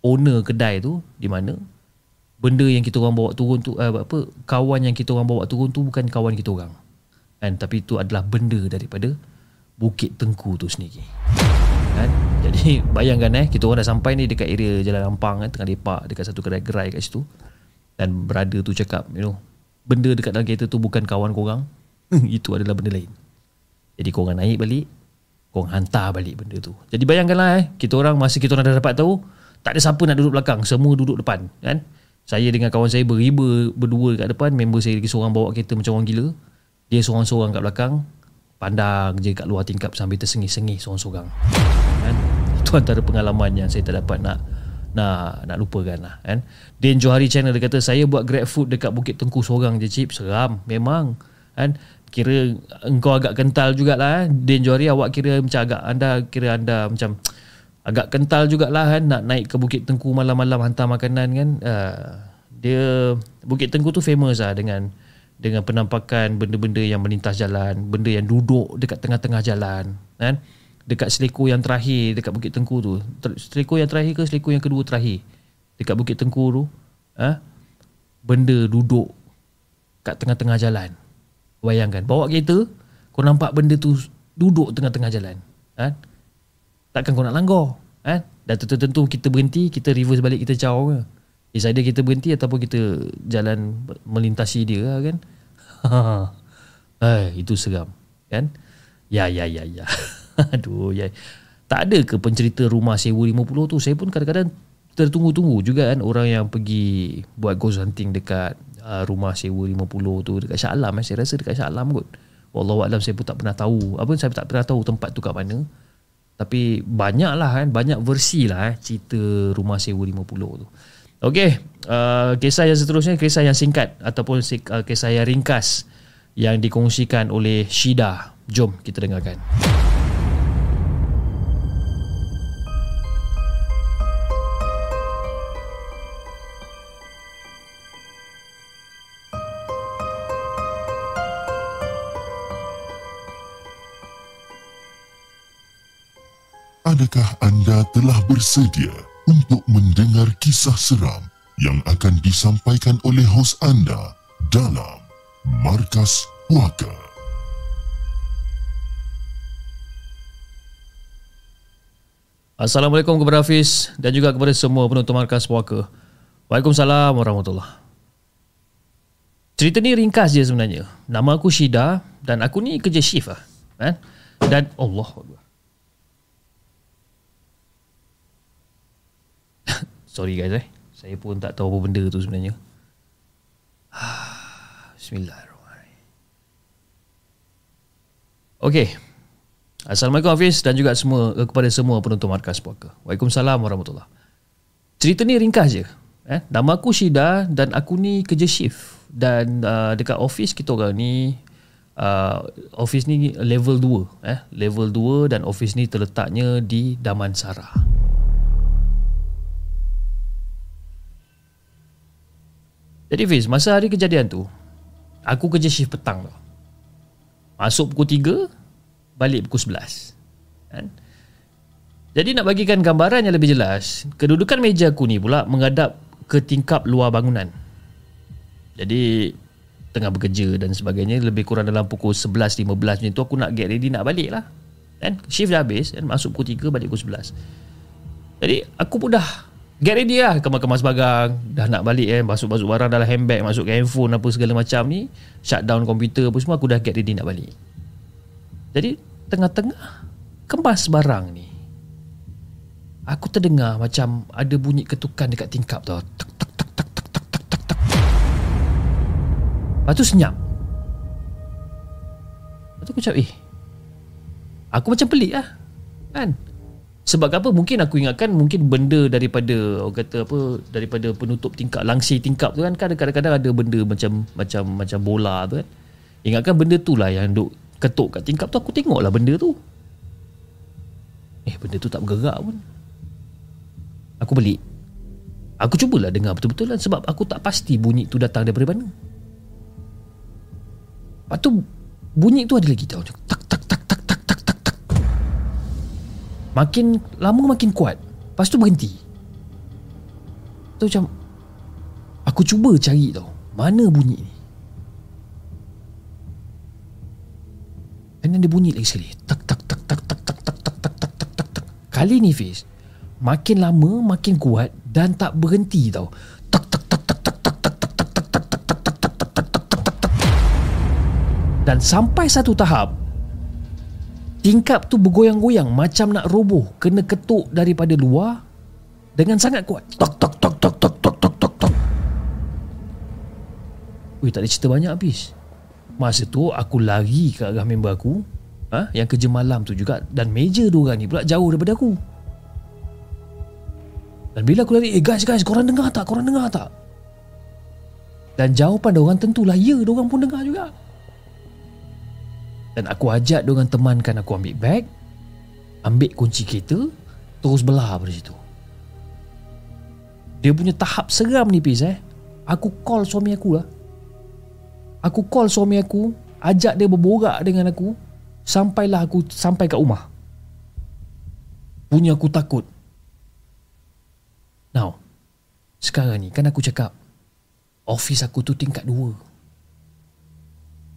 Owner kedai tu Di mana Benda yang kita orang bawa turun tu eh, apa Kawan yang kita orang bawa turun tu Bukan kawan kita orang. Kan? Tapi itu adalah benda daripada Bukit Tengku tu sendiri. Kan? Jadi <laughs> bayangkan eh kita orang dah sampai ni dekat area Jalan Ampang kan tengah lepak dekat satu kedai gerai kat situ. Dan berada tu cakap you know benda dekat dalam kereta tu bukan kawan korang. <laughs> Itu adalah benda lain jadi korang naik balik korang hantar balik benda tu. Jadi bayangkanlah eh kita orang masa kita orang dah dapat tahu tak ada siapa nak duduk belakang semua duduk depan kan? Saya dengan kawan saya beriba berdua dekat depan member saya lagi seorang bawa kereta macam orang gila. Dia seorang-seorang kat belakang Pandang je kat luar tingkap Sambil tersengih-sengih seorang-seorang kan? Itu antara pengalaman yang saya tak dapat nak nak nak lupakan lah kan? Dan Johari channel dia kata saya buat grab food dekat Bukit Tengku seorang je cip. Seram memang kan kira engkau agak kental jugalah kan Dan Johari awak kira macam agak anda kira anda macam agak kental jugalah kan nak naik ke Bukit Tengku malam-malam hantar makanan kan uh, dia Bukit Tengku tu famous lah dengan dengan penampakan benda-benda yang melintas jalan, benda yang duduk dekat tengah-tengah jalan, kan? Dekat seleku yang terakhir dekat Bukit Tengku tu. Seleku yang terakhir ke seleku yang kedua terakhir? Dekat Bukit Tengku tu, ha? Benda duduk kat tengah-tengah jalan. Bayangkan, bawa kereta, kau nampak benda tu duduk tengah-tengah jalan, kan? Takkan kau nak langgar, kan? Dan tentu-tentu kita berhenti, kita reverse balik kita caw ke? Is either kita berhenti ataupun kita jalan melintasi dia lah kan. <laughs> eh, itu seram kan? Ya ya ya ya. <laughs> Aduh, ya. Tak ada ke pencerita rumah sewa 50 tu? Saya pun kadang-kadang tertunggu-tunggu juga kan orang yang pergi buat ghost hunting dekat uh, rumah sewa 50 tu dekat Shah Alam eh. Saya rasa dekat Shah Alam kot. Wallahualam saya pun tak pernah tahu. Apa saya tak pernah tahu tempat tu kat mana. Tapi banyak lah kan, banyak versi lah eh, cerita rumah sewa 50 tu. Okey, uh, kisah yang seterusnya kisah yang singkat ataupun uh, kisah yang ringkas yang dikongsikan oleh Shida. Jom kita dengarkan. Adakah anda telah bersedia untuk mendengar kisah seram yang akan disampaikan oleh hos anda dalam Markas Puaka? Assalamualaikum kepada Hafiz dan juga kepada semua penonton Markas Puaka. Waalaikumsalam warahmatullahi Cerita ni ringkas je sebenarnya. Nama aku Shida dan aku ni kerja shift lah. Kan? Dan Allah <laughs> Sorry guys eh. Saya pun tak tahu apa benda tu sebenarnya. <sighs> Bismillahirrahmanirrahim. Okay. Assalamualaikum Hafiz dan juga semua eh, kepada semua penonton Markas Puaka. Waalaikumsalam warahmatullahi Cerita ni ringkas je. Eh, nama aku Shida dan aku ni kerja shift. Dan uh, dekat office kita orang ni uh, office ni level 2 eh level 2 dan office ni terletaknya di Damansara. Jadi Fiz, masa hari kejadian tu Aku kerja shift petang tau Masuk pukul 3 Balik pukul 11 kan? Jadi nak bagikan gambaran yang lebih jelas Kedudukan meja aku ni pula Menghadap ke tingkap luar bangunan Jadi Tengah bekerja dan sebagainya Lebih kurang dalam pukul 11.15 macam tu Aku nak get ready nak balik lah kan? Shift dah habis kan? Masuk pukul 3 balik pukul 11 Jadi aku pun dah Get ready lah. Kemas-kemas bagang Dah nak balik eh. Masuk-masuk barang dalam handbag Masuk ke handphone Apa segala macam ni. Shutdown komputer apa semua Aku dah get ready nak balik. Jadi Tengah-tengah Kemas barang ni. Aku terdengar macam Ada bunyi ketukan dekat tingkap tau. Tak tak tak tak tak tak tak tak tak Lepas tu senyap. Lepas tu aku cakap eh Aku macam pelik lah Kan sebab apa? Mungkin aku ingatkan mungkin benda daripada orang kata apa daripada penutup tingkap langsir tingkap tu kan kadang-kadang ada benda macam macam macam bola tu kan. Ingatkan benda tu lah yang duk ketuk kat tingkap tu aku tengok lah benda tu. Eh benda tu tak bergerak pun. Aku balik aku cubalah dengar betul-betul kan sebab aku tak pasti bunyi tu datang daripada mana. Lepas tu bunyi tu ada lagi. Tau tak Makin lama makin kuat Lepas tu berhenti Tu macam Aku cuba cari tau Mana bunyi ni Dan dia bunyi lagi sekali Tak tak tak tak tak tak tak tak tak tak tak tak tak Kali ni Fiz Makin lama makin kuat Dan tak berhenti tau Tak tak tak tak tak tak tak tak tak tak tak tak tak tak tak tak tak tak Dan sampai satu tahap Tingkap tu bergoyang-goyang macam nak roboh kena ketuk daripada luar dengan sangat kuat. Tok tok tok tok tok tok tok tok tok. Wih, tak ada cerita banyak habis. Masa tu aku lari ke arah member aku ha, yang kerja malam tu juga dan meja dua orang ni pula jauh daripada aku. Dan bila aku lari, eh guys guys, korang dengar tak? Korang dengar tak? Dan jawapan dia orang tentulah ya, dia orang pun dengar juga. Dan aku ajak dengan temankan aku ambil beg Ambil kunci kereta Terus belah pada situ. Dia punya tahap seram ni Piz eh. Aku call suami aku lah. Aku call suami aku Ajak dia berborak dengan aku Sampailah aku sampai kat rumah. Punya aku takut. Now Sekarang ni kan aku cakap Office aku tu tingkat dua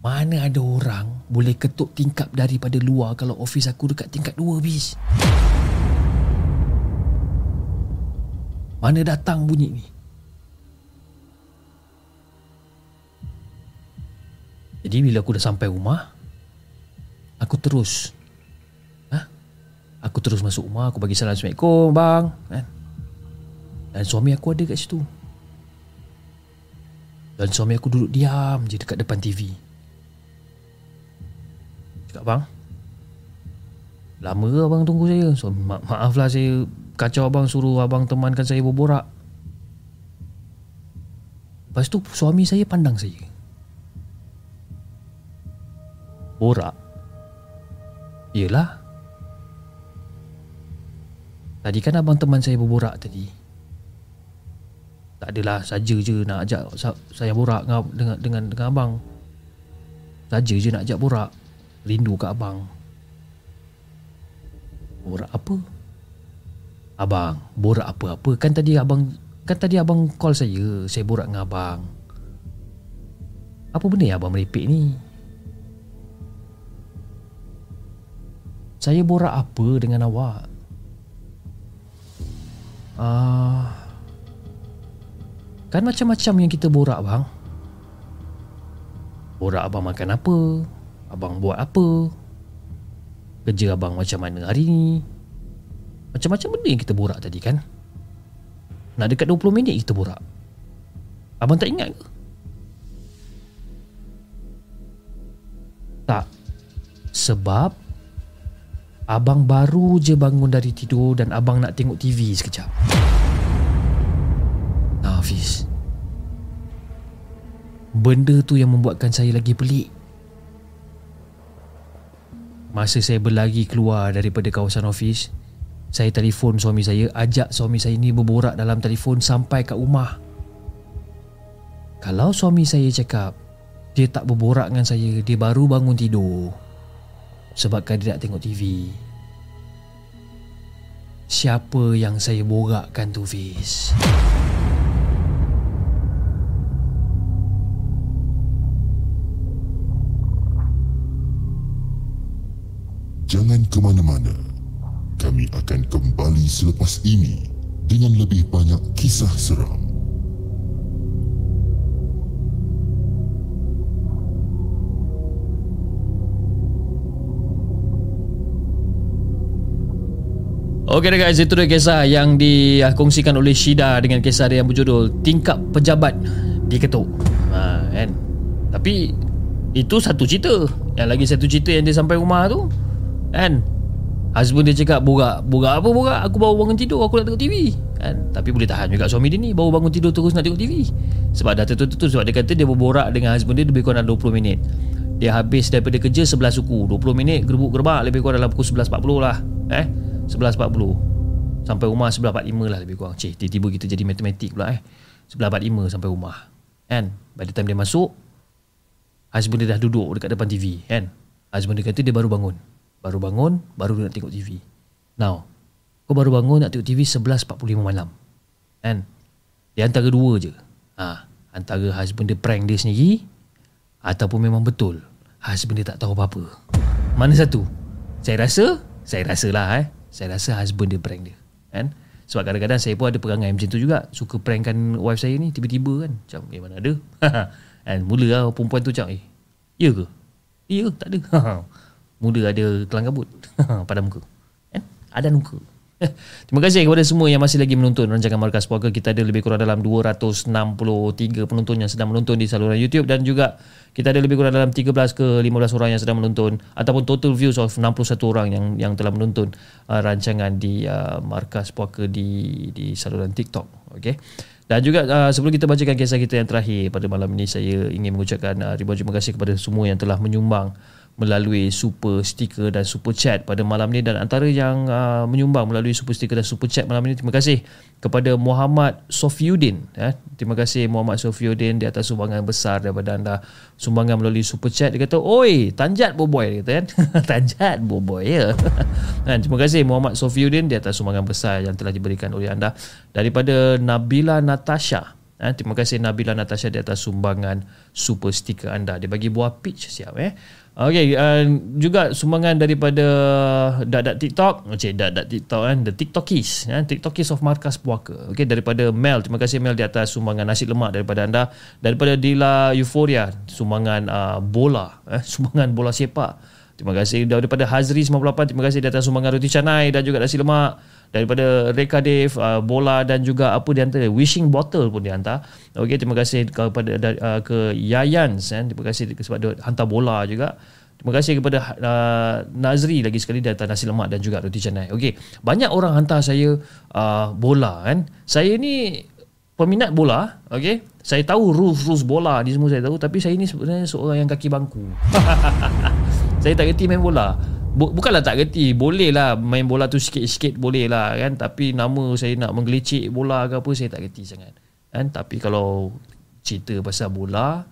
mana ada orang boleh ketuk tingkap daripada luar kalau ofis aku dekat tingkat dua bis? Mana datang bunyi ni? Jadi bila aku dah sampai rumah, aku terus ha? Aku terus masuk rumah Aku bagi salam Assalamualaikum bang kan? Dan suami aku ada kat situ Dan suami aku duduk diam je Dekat depan TV Cakap bang Lama ke abang tunggu saya? So, ma- Maaf lah saya Kacau abang suruh abang temankan saya berborak. Lepas tu suami saya pandang saya. Borak? Yelah Tadi kan abang teman saya berborak tadi. Tak adalah saja je nak ajak sa- saya borak dengan, dengan, dengan abang. Saja je nak ajak borak Rindu kat abang Borak apa? Abang, borak apa-apa Kan tadi abang Kan tadi abang call saya Saya borak dengan abang Apa benda yang abang merepek ni? Saya borak apa dengan awak? Ah, kan macam-macam yang kita borak bang. Borak abang makan apa? Abang buat apa? Kerja abang macam mana hari ni? Macam-macam benda yang kita borak tadi kan? Nak dekat 20 minit kita borak. Abang tak ingat ke? Tak. Sebab Abang baru je bangun dari tidur dan abang nak tengok TV sekejap. Hafiz. Benda tu yang membuatkan saya lagi pelik. Masa saya berlari keluar daripada kawasan ofis, saya telefon suami saya, ajak suami saya ni berborak dalam telefon sampai kat rumah. Kalau suami saya cakap dia tak berborak dengan saya, dia baru bangun tidur. Sebabkan dia nak tengok TV Siapa yang saya borakkan tu Fiz Jangan ke mana-mana. Kami akan kembali selepas ini dengan lebih banyak kisah seram. Okey dah guys, itu dia kisah yang dikongsikan oleh Shida dengan kisah dia yang berjudul Tingkap Pejabat Diketuk. Ha, kan? Tapi itu satu cerita. Yang lagi satu cerita yang dia sampai rumah tu, kan? Husband dia cakap, "Borak, borak apa borak? Aku baru bangun tidur, aku nak tengok TV." Kan? Tapi boleh tahan juga suami dia ni baru bangun tidur terus nak tengok TV. Sebab dah tertutup sebab dia kata dia berborak dengan husband dia lebih kurang dalam 20 minit. Dia habis daripada kerja 11 suku 20 minit gerbuk gerbak lebih kurang dalam pukul 11.40 lah Eh 11.40 Sampai rumah 11.45 lah lebih kurang Cik tiba-tiba kita jadi matematik pula eh 11.45 sampai rumah Kan By the time dia masuk Husband dia dah duduk dekat depan TV Kan Husband dia kata dia baru bangun Baru bangun Baru nak tengok TV Now Kau baru bangun nak tengok TV 11.45 malam. Kan? Dia antara dua je. Ha, Antara husband dia prank dia sendiri Ataupun memang betul Husband dia tak tahu apa-apa. Mana satu? Saya rasa Saya rasa lah eh. Saya rasa husband dia prank dia Kan? Sebab kadang-kadang saya pun ada perangai macam tu juga. Suka prankkan wife saya ni Tiba-tiba kan? Macam eh mana ada? <laughs> Kan, Mula lah perempuan tu macam Eh ya ke? Ya tak ada <laughs> Mula ada kelang kabut <laughs> Pada muka kan? Ada muka <laughs> Terima kasih kepada semua yang masih lagi menonton rancangan Markas Puaka. Kita ada lebih kurang dalam 263 penonton yang sedang menonton di saluran YouTube dan juga kita ada lebih kurang dalam 13 ke 15 orang yang sedang menonton ataupun total views of 61 orang yang yang telah menonton uh, rancangan di uh, Markas Puaka di di saluran TikTok. Okey. Dan juga uh, sebelum kita bacakan kisah kita yang terakhir pada malam ini saya ingin mengucapkan uh, ribuan terima kasih kepada semua yang telah menyumbang melalui super sticker dan super chat pada malam ni. Dan antara yang uh, menyumbang melalui super sticker dan super chat malam ni terima kasih kepada Muhammad Sofiuddin ya. terima kasih Muhammad Sofiuddin di atas sumbangan besar daripada anda. Sumbangan melalui super chat. Dia kata oi tanjat boboy dia kata kan? <laughs> Tanjat boboy ya. Dan <laughs> terima kasih Muhammad Sofiuddin di atas sumbangan besar yang telah diberikan oleh anda. Daripada Nabila Natasha Ha, terima kasih Nabila Natasha di atas sumbangan super sticker anda. Dia bagi buah peach siap eh. Okey, uh, juga sumbangan daripada Dadat TikTok. Cik Dadat TikTok kan, the TikTokies, ya, TikTokies of Markas Puaka. Okey, daripada Mel. Terima kasih Mel di atas sumbangan nasi lemak daripada anda. Daripada Dila Euphoria, sumbangan uh, bola, eh, <laughs> sumbangan bola sepak Terima kasih daripada Hazri 98 Terima kasih datang sumbangan roti canai Dan juga nasi lemak Daripada Reka Dave uh, Bola dan juga Apa dia hantar Wishing bottle pun dia hantar Okey terima kasih kepada uh, Ke Yayan eh. Terima kasih sebab dia hantar bola juga Terima kasih kepada uh, Nazri lagi sekali datang nasi lemak dan juga roti canai. Okey, banyak orang hantar saya uh, bola kan. Saya ni peminat bola, okey. Saya tahu rules-rules bola ni semua saya tahu tapi saya ni sebenarnya seorang yang kaki bangku. <laughs> saya tak reti main bola. Bukanlah tak reti, boleh lah main bola tu sikit-sikit boleh lah kan. Tapi nama saya nak menggelicik bola ke apa saya tak reti sangat. Kan? Tapi kalau cerita pasal bola,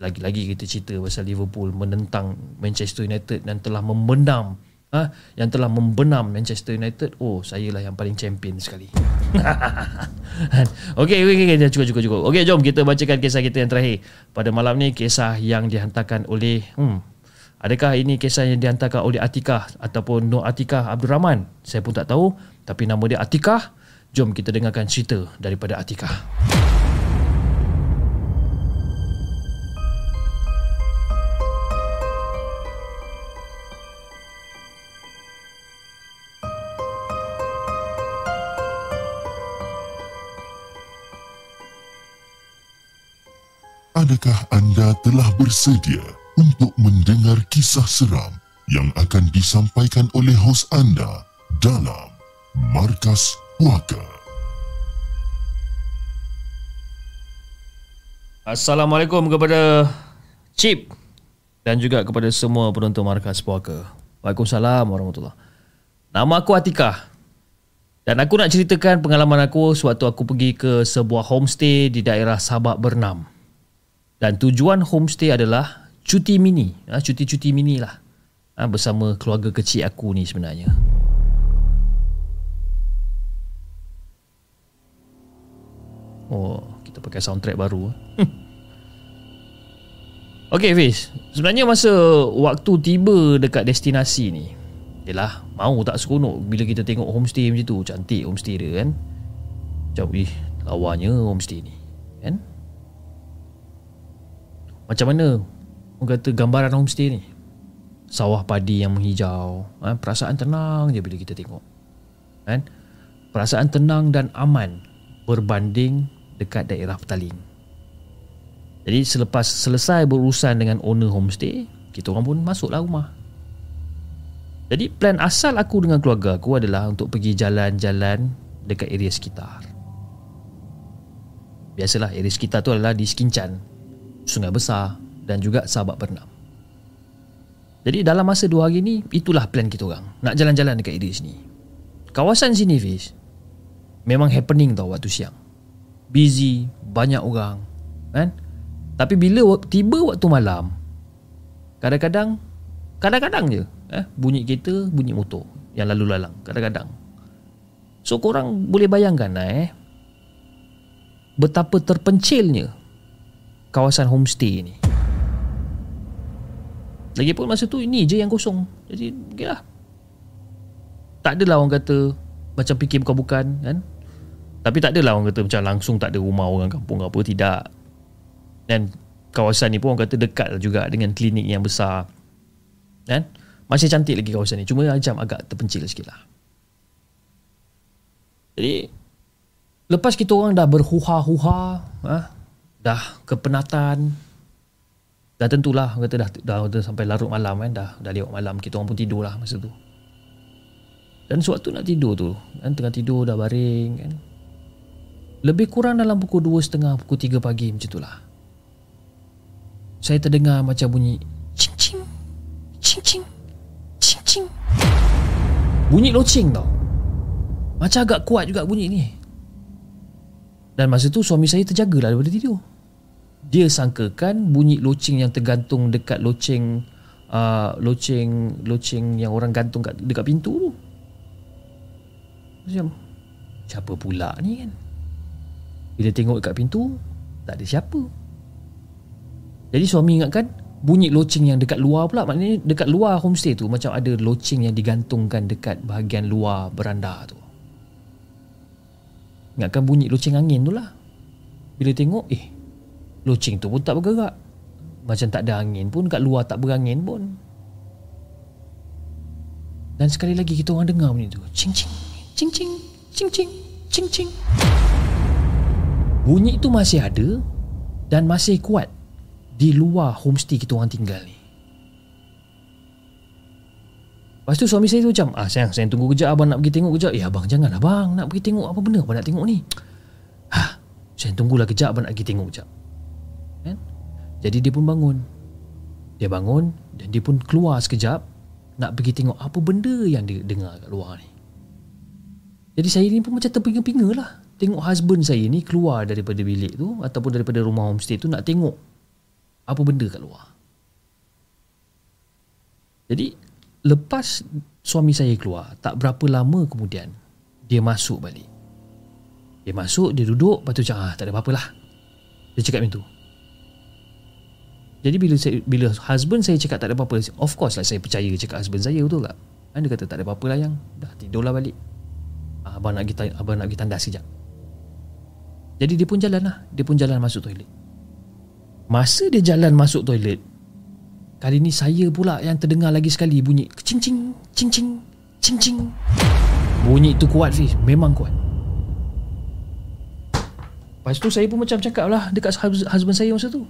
lagi-lagi kita cerita pasal Liverpool menentang Manchester United dan telah membenam ha, yang telah membenam Manchester United oh saya lah yang paling champion sekali. <laughs> Okey okey okey cukup cukup cukup. Okey jom kita bacakan kisah kita yang terakhir. Pada malam ni kisah yang dihantarkan oleh hmm adakah ini kisah yang dihantarkan oleh Atikah ataupun Nur Atikah Abdul Rahman? Saya pun tak tahu tapi nama dia Atikah. Jom kita dengarkan cerita daripada Atikah Adakah anda telah bersedia untuk mendengar kisah seram yang akan disampaikan oleh hos anda dalam Markas Puaka? Assalamualaikum kepada Chip dan juga kepada semua penonton Markas Puaka. Waalaikumsalam warahmatullahi Nama aku Atikah dan aku nak ceritakan pengalaman aku sewaktu aku pergi ke sebuah homestay di daerah Sabak Bernam. Dan tujuan homestay adalah cuti mini. Ha, cuti-cuti mini lah. Ha, bersama keluarga kecil aku ni sebenarnya. Oh, kita pakai soundtrack baru. Okay Fiz Sebenarnya masa waktu tiba dekat destinasi ni Yelah Mau tak seronok Bila kita tengok homestay macam tu Cantik homestay dia kan Macam ih Lawanya homestay ni Kan macam mana orang kata gambaran homestay ni? Sawah padi yang menghijau. Ha? Perasaan tenang je bila kita tengok. Kan? Perasaan tenang dan aman berbanding dekat daerah Petaling. Jadi selepas selesai berurusan dengan owner homestay, kita orang pun masuklah rumah. Jadi plan asal aku dengan keluarga aku adalah untuk pergi jalan-jalan dekat area sekitar. Biasalah area sekitar tu adalah di Sekincan, Sungai Besar dan juga Sabak Bernam. Jadi dalam masa dua hari ni itulah plan kita orang nak jalan-jalan dekat area sini. Kawasan sini Fiz memang happening tau waktu siang. Busy, banyak orang, kan? Tapi bila tiba waktu malam kadang-kadang kadang-kadang je eh bunyi kereta, bunyi motor yang lalu lalang kadang-kadang. So korang boleh bayangkan lah eh betapa terpencilnya kawasan homestay ni. Lagipun masa tu ini je yang kosong. Jadi okey lah. Tak adalah orang kata macam fikir bukan-bukan kan. Tapi tak adalah orang kata macam langsung tak ada rumah orang kampung apa tidak. Dan kawasan ni pun orang kata dekat juga dengan klinik yang besar. Kan? Masih cantik lagi kawasan ni. Cuma macam agak terpencil sikit lah. Jadi lepas kita orang dah berhuha-huha, ha, dah kepenatan dah tentulah kata dah, dah, dah sampai larut malam kan dah dah lewat malam kita orang pun tidur lah masa tu. Dan sewaktu nak tidur tu kan tengah tidur dah baring kan. Lebih kurang dalam pukul 2.30 pukul 3 pagi macam tu lah. Saya terdengar macam bunyi cing cing cing cing cing cing. Bunyi loceng tau. Macam agak kuat juga bunyi ni dan masa tu suami saya terjagalah daripada tidur. Dia sangkakan bunyi loceng yang tergantung dekat loceng uh, loceng loceng yang orang gantung kat, dekat pintu tu. Macam siapa pula ni kan? Bila tengok dekat pintu tak ada siapa. Jadi suami ingatkan bunyi loceng yang dekat luar pula maknanya dekat luar homestay tu macam ada loceng yang digantungkan dekat bahagian luar beranda tu. Ingatkan bunyi loceng angin tu lah Bila tengok Eh Loceng tu pun tak bergerak Macam tak ada angin pun Kat luar tak berangin pun Dan sekali lagi kita orang dengar bunyi tu. Cing cing. Cing cing. Cing cing. Cing cing. Bunyi tu masih ada dan masih kuat di luar homestay kita orang tinggal ni. Lepas tu suami saya tu macam Ah sayang saya tunggu kejap abang nak pergi tengok kejap. Eh abang jangan abang nak pergi tengok apa benda? Abang nak tengok ni. Ha saya tunggulah kejap abang nak pergi tengok kejap. Kan? Jadi dia pun bangun. Dia bangun dan dia pun keluar sekejap Nak pergi tengok apa benda yang dia dengar kat luar ni. Jadi saya ni pun macam terpinga-pinga lah. Tengok husband saya ni keluar daripada bilik tu Ataupun daripada rumah homestay tu nak tengok Apa benda kat luar. Jadi lepas suami saya keluar tak berapa lama kemudian dia masuk balik. Dia masuk dia duduk lepas tu cakap ah, tak ada apa-apa lah. Dia cakap macam tu. Jadi bila saya, bila husband saya cakap tak ada apa-apa of course lah saya percaya cakap husband saya betul tak? Kan dia kata tak ada apa-apa lah yang. Dah tidurlah balik. Ah, abang nak pergi, abang nak pergi tandas sekejap. Jadi dia pun jalan lah. Dia pun jalan masuk toilet. Masa dia jalan masuk toilet Kali ni saya pula yang terdengar lagi sekali bunyi cing cing cing cing cing. Bunyi tu kuat Fiz, memang kuat. Lepas tu saya pun macam cakap lah dekat husband saya masa tu.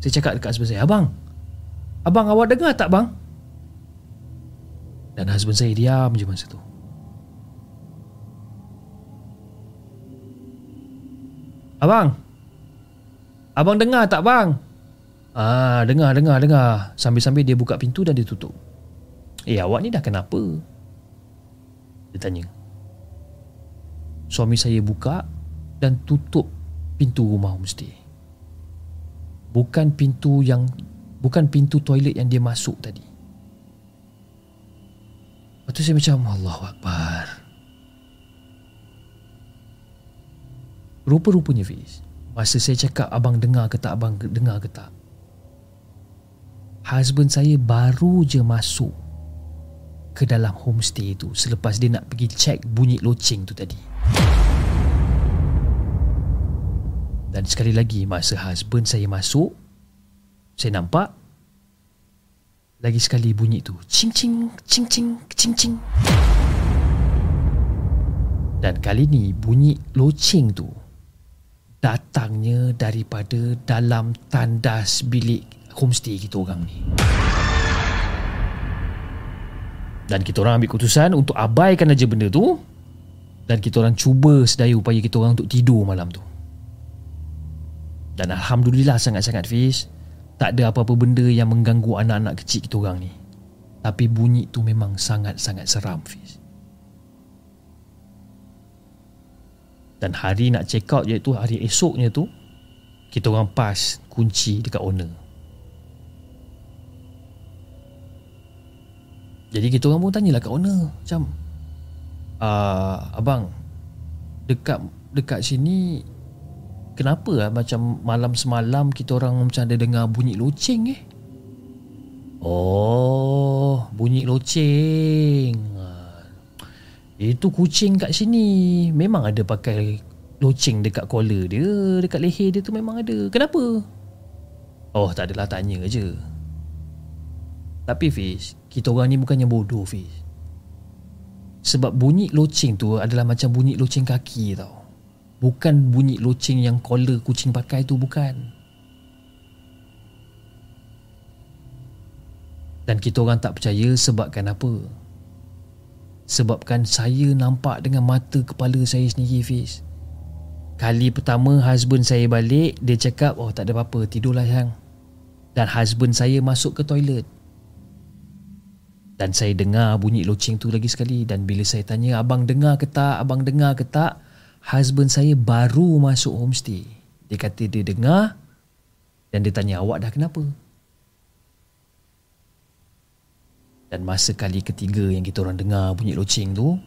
Saya cakap dekat husband saya, Abang, Abang awak dengar tak bang? Dan husband saya diam je masa tu. Abang, Abang dengar tak bang? Ah, dengar, dengar, dengar. Sambil-sambil dia buka pintu dan dia tutup. Eh, awak ni dah kenapa? Dia tanya. Suami saya buka dan tutup pintu rumah homestay. Bukan pintu yang bukan pintu toilet yang dia masuk tadi. Lepas tu saya macam Allah Akbar. Rupa-rupanya Fiz Masa saya cakap abang dengar ke tak Abang dengar ke tak husband saya baru je masuk ke dalam homestay tu selepas dia nak pergi check bunyi loceng tu tadi. Dan sekali lagi masa husband saya masuk saya nampak lagi sekali bunyi tu cing cing cing cing cing cing. Dan kali ni bunyi loceng tu datangnya daripada dalam tandas bilik homestay kita orang ni. Dan kita orang ambil keputusan untuk abaikan aja benda tu dan kita orang cuba sedaya upaya kita orang untuk tidur malam tu. Dan alhamdulillah sangat-sangat Fiz, tak ada apa-apa benda yang mengganggu anak-anak kecil kita orang ni. Tapi bunyi tu memang sangat-sangat seram Fiz. Dan hari nak check out iaitu hari esoknya tu kita orang pas kunci dekat owner. Jadi kita orang pun tanyalah kat owner Macam uh, Abang Dekat dekat sini Kenapa lah macam malam semalam Kita orang macam ada dengar bunyi loceng eh? Oh Bunyi loceng. Itu kucing kat sini. Memang ada pakai Loceng dekat collar dia Dekat leher dia tu memang ada. Kenapa? Oh tak adalah tanya je. Tapi Fish kita orang ni bukannya bodoh Fiz. Sebab bunyi loceng tu adalah macam bunyi loceng kaki tau. Bukan bunyi loceng yang collar kucing pakai tu bukan. Dan kita orang tak percaya sebabkan apa? Sebabkan saya nampak dengan mata kepala saya sendiri Fiz. Kali pertama husband saya balik Dia cakap oh tak ada apa-apa tidurlah yang Dan husband saya masuk ke toilet dan saya dengar bunyi loceng tu lagi sekali dan bila saya tanya abang dengar ke tak, abang dengar ke tak, husband saya baru masuk homestay. Dia kata dia dengar dan dia tanya awak dah kenapa? Dan masa kali ketiga yang kita orang dengar bunyi loceng tu,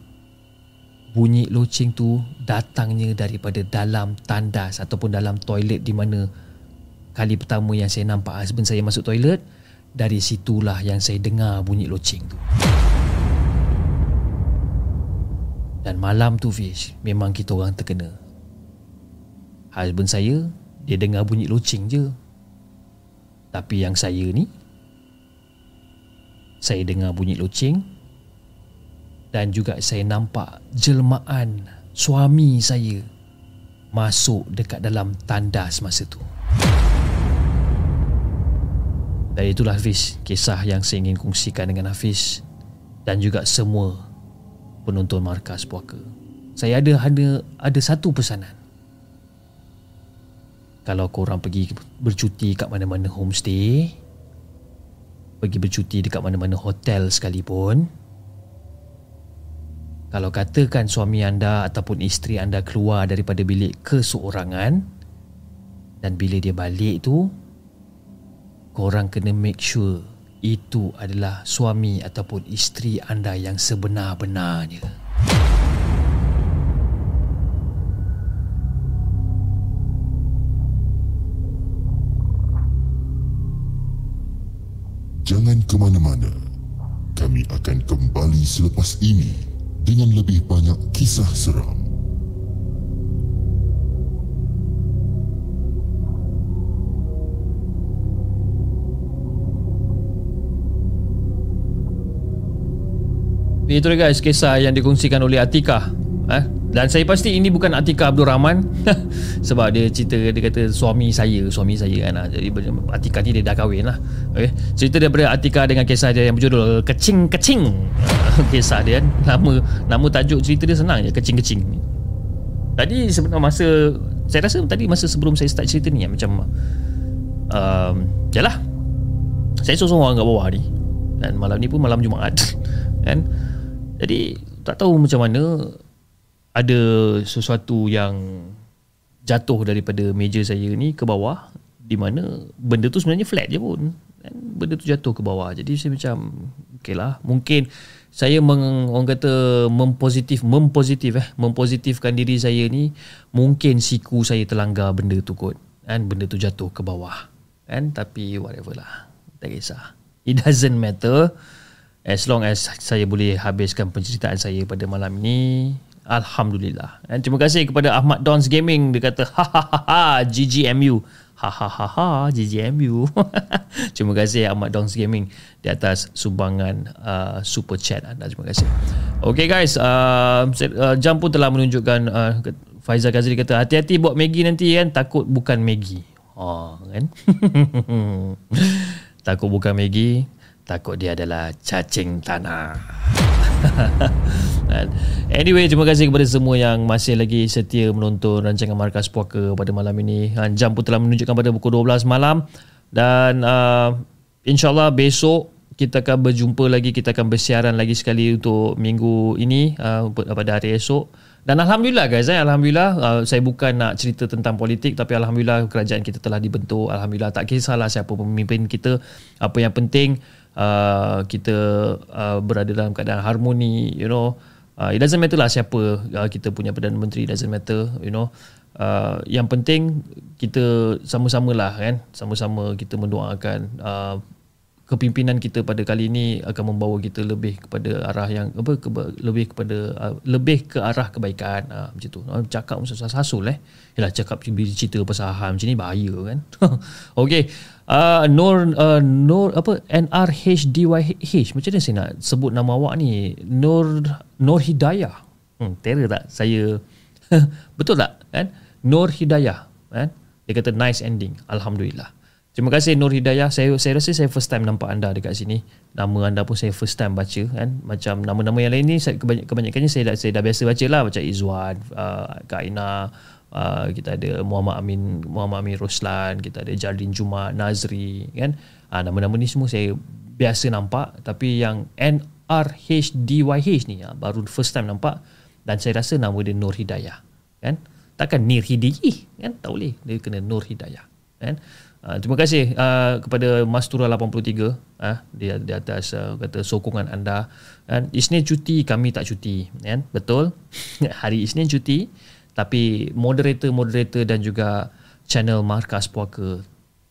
bunyi loceng tu datangnya daripada dalam tandas ataupun dalam toilet di mana kali pertama yang saya nampak husband saya masuk toilet, dari situlah yang saya dengar bunyi loceng tu. Dan malam tu Fish, memang kita orang terkena. Husband saya, dia dengar bunyi loceng je. Tapi yang saya ni, saya dengar bunyi loceng dan juga saya nampak jelmaan suami saya masuk dekat dalam tandas masa tu. Dan itulah Hafiz kisah yang saya ingin kongsikan dengan Hafiz dan juga semua penonton markas puaka. Saya ada ada ada satu pesanan. Kalau korang pergi bercuti kat mana-mana homestay, pergi bercuti dekat mana-mana hotel sekalipun, kalau katakan suami anda ataupun isteri anda keluar daripada bilik keseorangan dan bila dia balik tu, korang kena make sure itu adalah suami ataupun isteri anda yang sebenar-benarnya. Jangan ke mana-mana. Kami akan kembali selepas ini dengan lebih banyak kisah seram. Itu dia guys kisah yang dikongsikan oleh Atika. Eh? Dan saya pasti ini bukan Atika Abdul Rahman <laughs> sebab dia cerita dia kata suami saya, suami saya kan. Jadi Atika ni dia dah kahwin lah. Okay. Cerita daripada Atika dengan kisah dia yang berjudul Kecing Kecing. <laughs> kisah dia kan. Nama nama tajuk cerita dia senang je Kecing Kecing. Tadi sebenarnya masa saya rasa tadi masa sebelum saya start cerita ni macam um, yalah. Saya seorang-seorang kat bawah ni. Dan malam ni pun malam Jumaat. <laughs> kan? Jadi tak tahu macam mana ada sesuatu yang jatuh daripada meja saya ni ke bawah di mana benda tu sebenarnya flat je pun. Kan benda tu jatuh ke bawah. Jadi saya macam okey lah. Mungkin saya meng, orang kata mempositif mempositif eh mempositifkan diri saya ni mungkin siku saya terlanggar benda tu kot. Kan benda tu jatuh ke bawah. Kan tapi whatever lah. Tak kisah. It doesn't matter As long as saya boleh habiskan penceritaan saya pada malam ini Alhamdulillah. Dan terima kasih kepada Ahmad Dons Gaming. Dia kata ha ha GGMU Ha ha GGMU <laughs> Terima kasih Ahmad Dons Gaming Di atas sumbangan uh, super chat anda. Terima kasih. Okay guys uh, uh, Jam pun telah menunjukkan uh, Faizal Ghazali kata Hati-hati buat Maggie nanti kan? Takut bukan Maggie. Oh kan? <laughs> Takut bukan Maggie Takut dia adalah cacing tanah. <laughs> anyway, terima kasih kepada semua yang masih lagi setia menonton rancangan Markas Puaka pada malam ini. Jam pun telah menunjukkan pada pukul 12 malam. Dan uh, insyaAllah besok kita akan berjumpa lagi. Kita akan bersiaran lagi sekali untuk minggu ini uh, pada hari esok. Dan Alhamdulillah guys, eh, Alhamdulillah uh, saya bukan nak cerita tentang politik tapi Alhamdulillah kerajaan kita telah dibentuk. Alhamdulillah tak kisahlah siapa pemimpin kita. Apa yang penting uh, kita uh, berada dalam keadaan harmoni you know. Uh, it doesn't matter lah siapa uh, kita punya Perdana Menteri it doesn't matter you know. Uh, yang penting kita sama-sama lah kan. Sama-sama kita mendoakan uh, kepimpinan kita pada kali ini akan membawa kita lebih kepada arah yang apa ke, lebih kepada uh, lebih ke arah kebaikan. Uh, macam tu. Uh, cakap sasul eh. Yalah cakap cerita pasal saham macam ni bahaya kan. <laughs> Okey uh, Nur uh, Nur apa NRHDYH macam mana saya nak sebut nama awak ni? Nur Nur Hidayah. Hmm, terror tak saya? <laughs> Betul tak kan? Nur Hidayah kan? Dia kata nice ending. Alhamdulillah. Terima kasih Nur Hidayah. Saya saya rasa saya first time nampak anda dekat sini. Nama anda pun saya first time baca kan. Macam nama-nama yang lain ni saya kebanyak, kebanyakannya saya dah saya dah biasa baca lah. Macam Izwan, uh, Kak uh, kita ada Muhammad Amin, Muhammad Amin Roslan, kita ada Jardin Juma, Nazri kan. Uh, nama-nama ni semua saya biasa nampak tapi yang NRHDYH ni uh, baru first time nampak dan saya rasa nama dia Nur Hidayah kan. Takkan Nir Hidayah kan? Tak boleh. Dia kena Nur Hidayah kan. Uh, terima kasih uh, kepada Mastura 83 uh, di, di atas uh, kata sokongan anda. Dan Isnin cuti, kami tak cuti, kan? Betul. <laughs> Hari Isnin cuti, tapi moderator-moderator dan juga channel Markas Puaka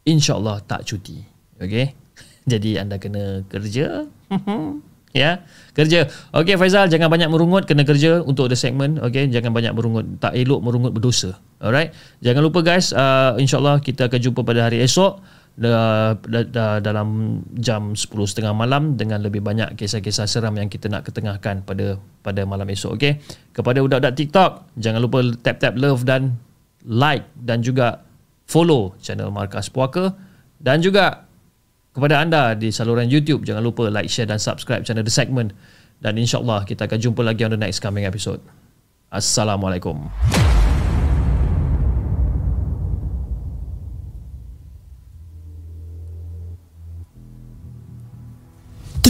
insya-Allah tak cuti. Okey. <laughs> Jadi anda kena kerja. <laughs> Ya, kerja. Okey Faizal, jangan banyak merungut, kena kerja untuk the segment. Okey, jangan banyak merungut. Tak elok merungut berdosa. Alright. Jangan lupa guys, uh, insyaallah kita akan jumpa pada hari esok da, da, da, dalam jam 10.30 malam dengan lebih banyak kisah-kisah seram yang kita nak ketengahkan pada pada malam esok okey? Kepada budak-budak TikTok jangan lupa tap-tap love dan like dan juga follow channel Markas Puaka. Dan juga kepada anda di saluran YouTube jangan lupa like share dan subscribe channel The Segment. Dan insyaallah kita akan jumpa lagi on the next coming episode. Assalamualaikum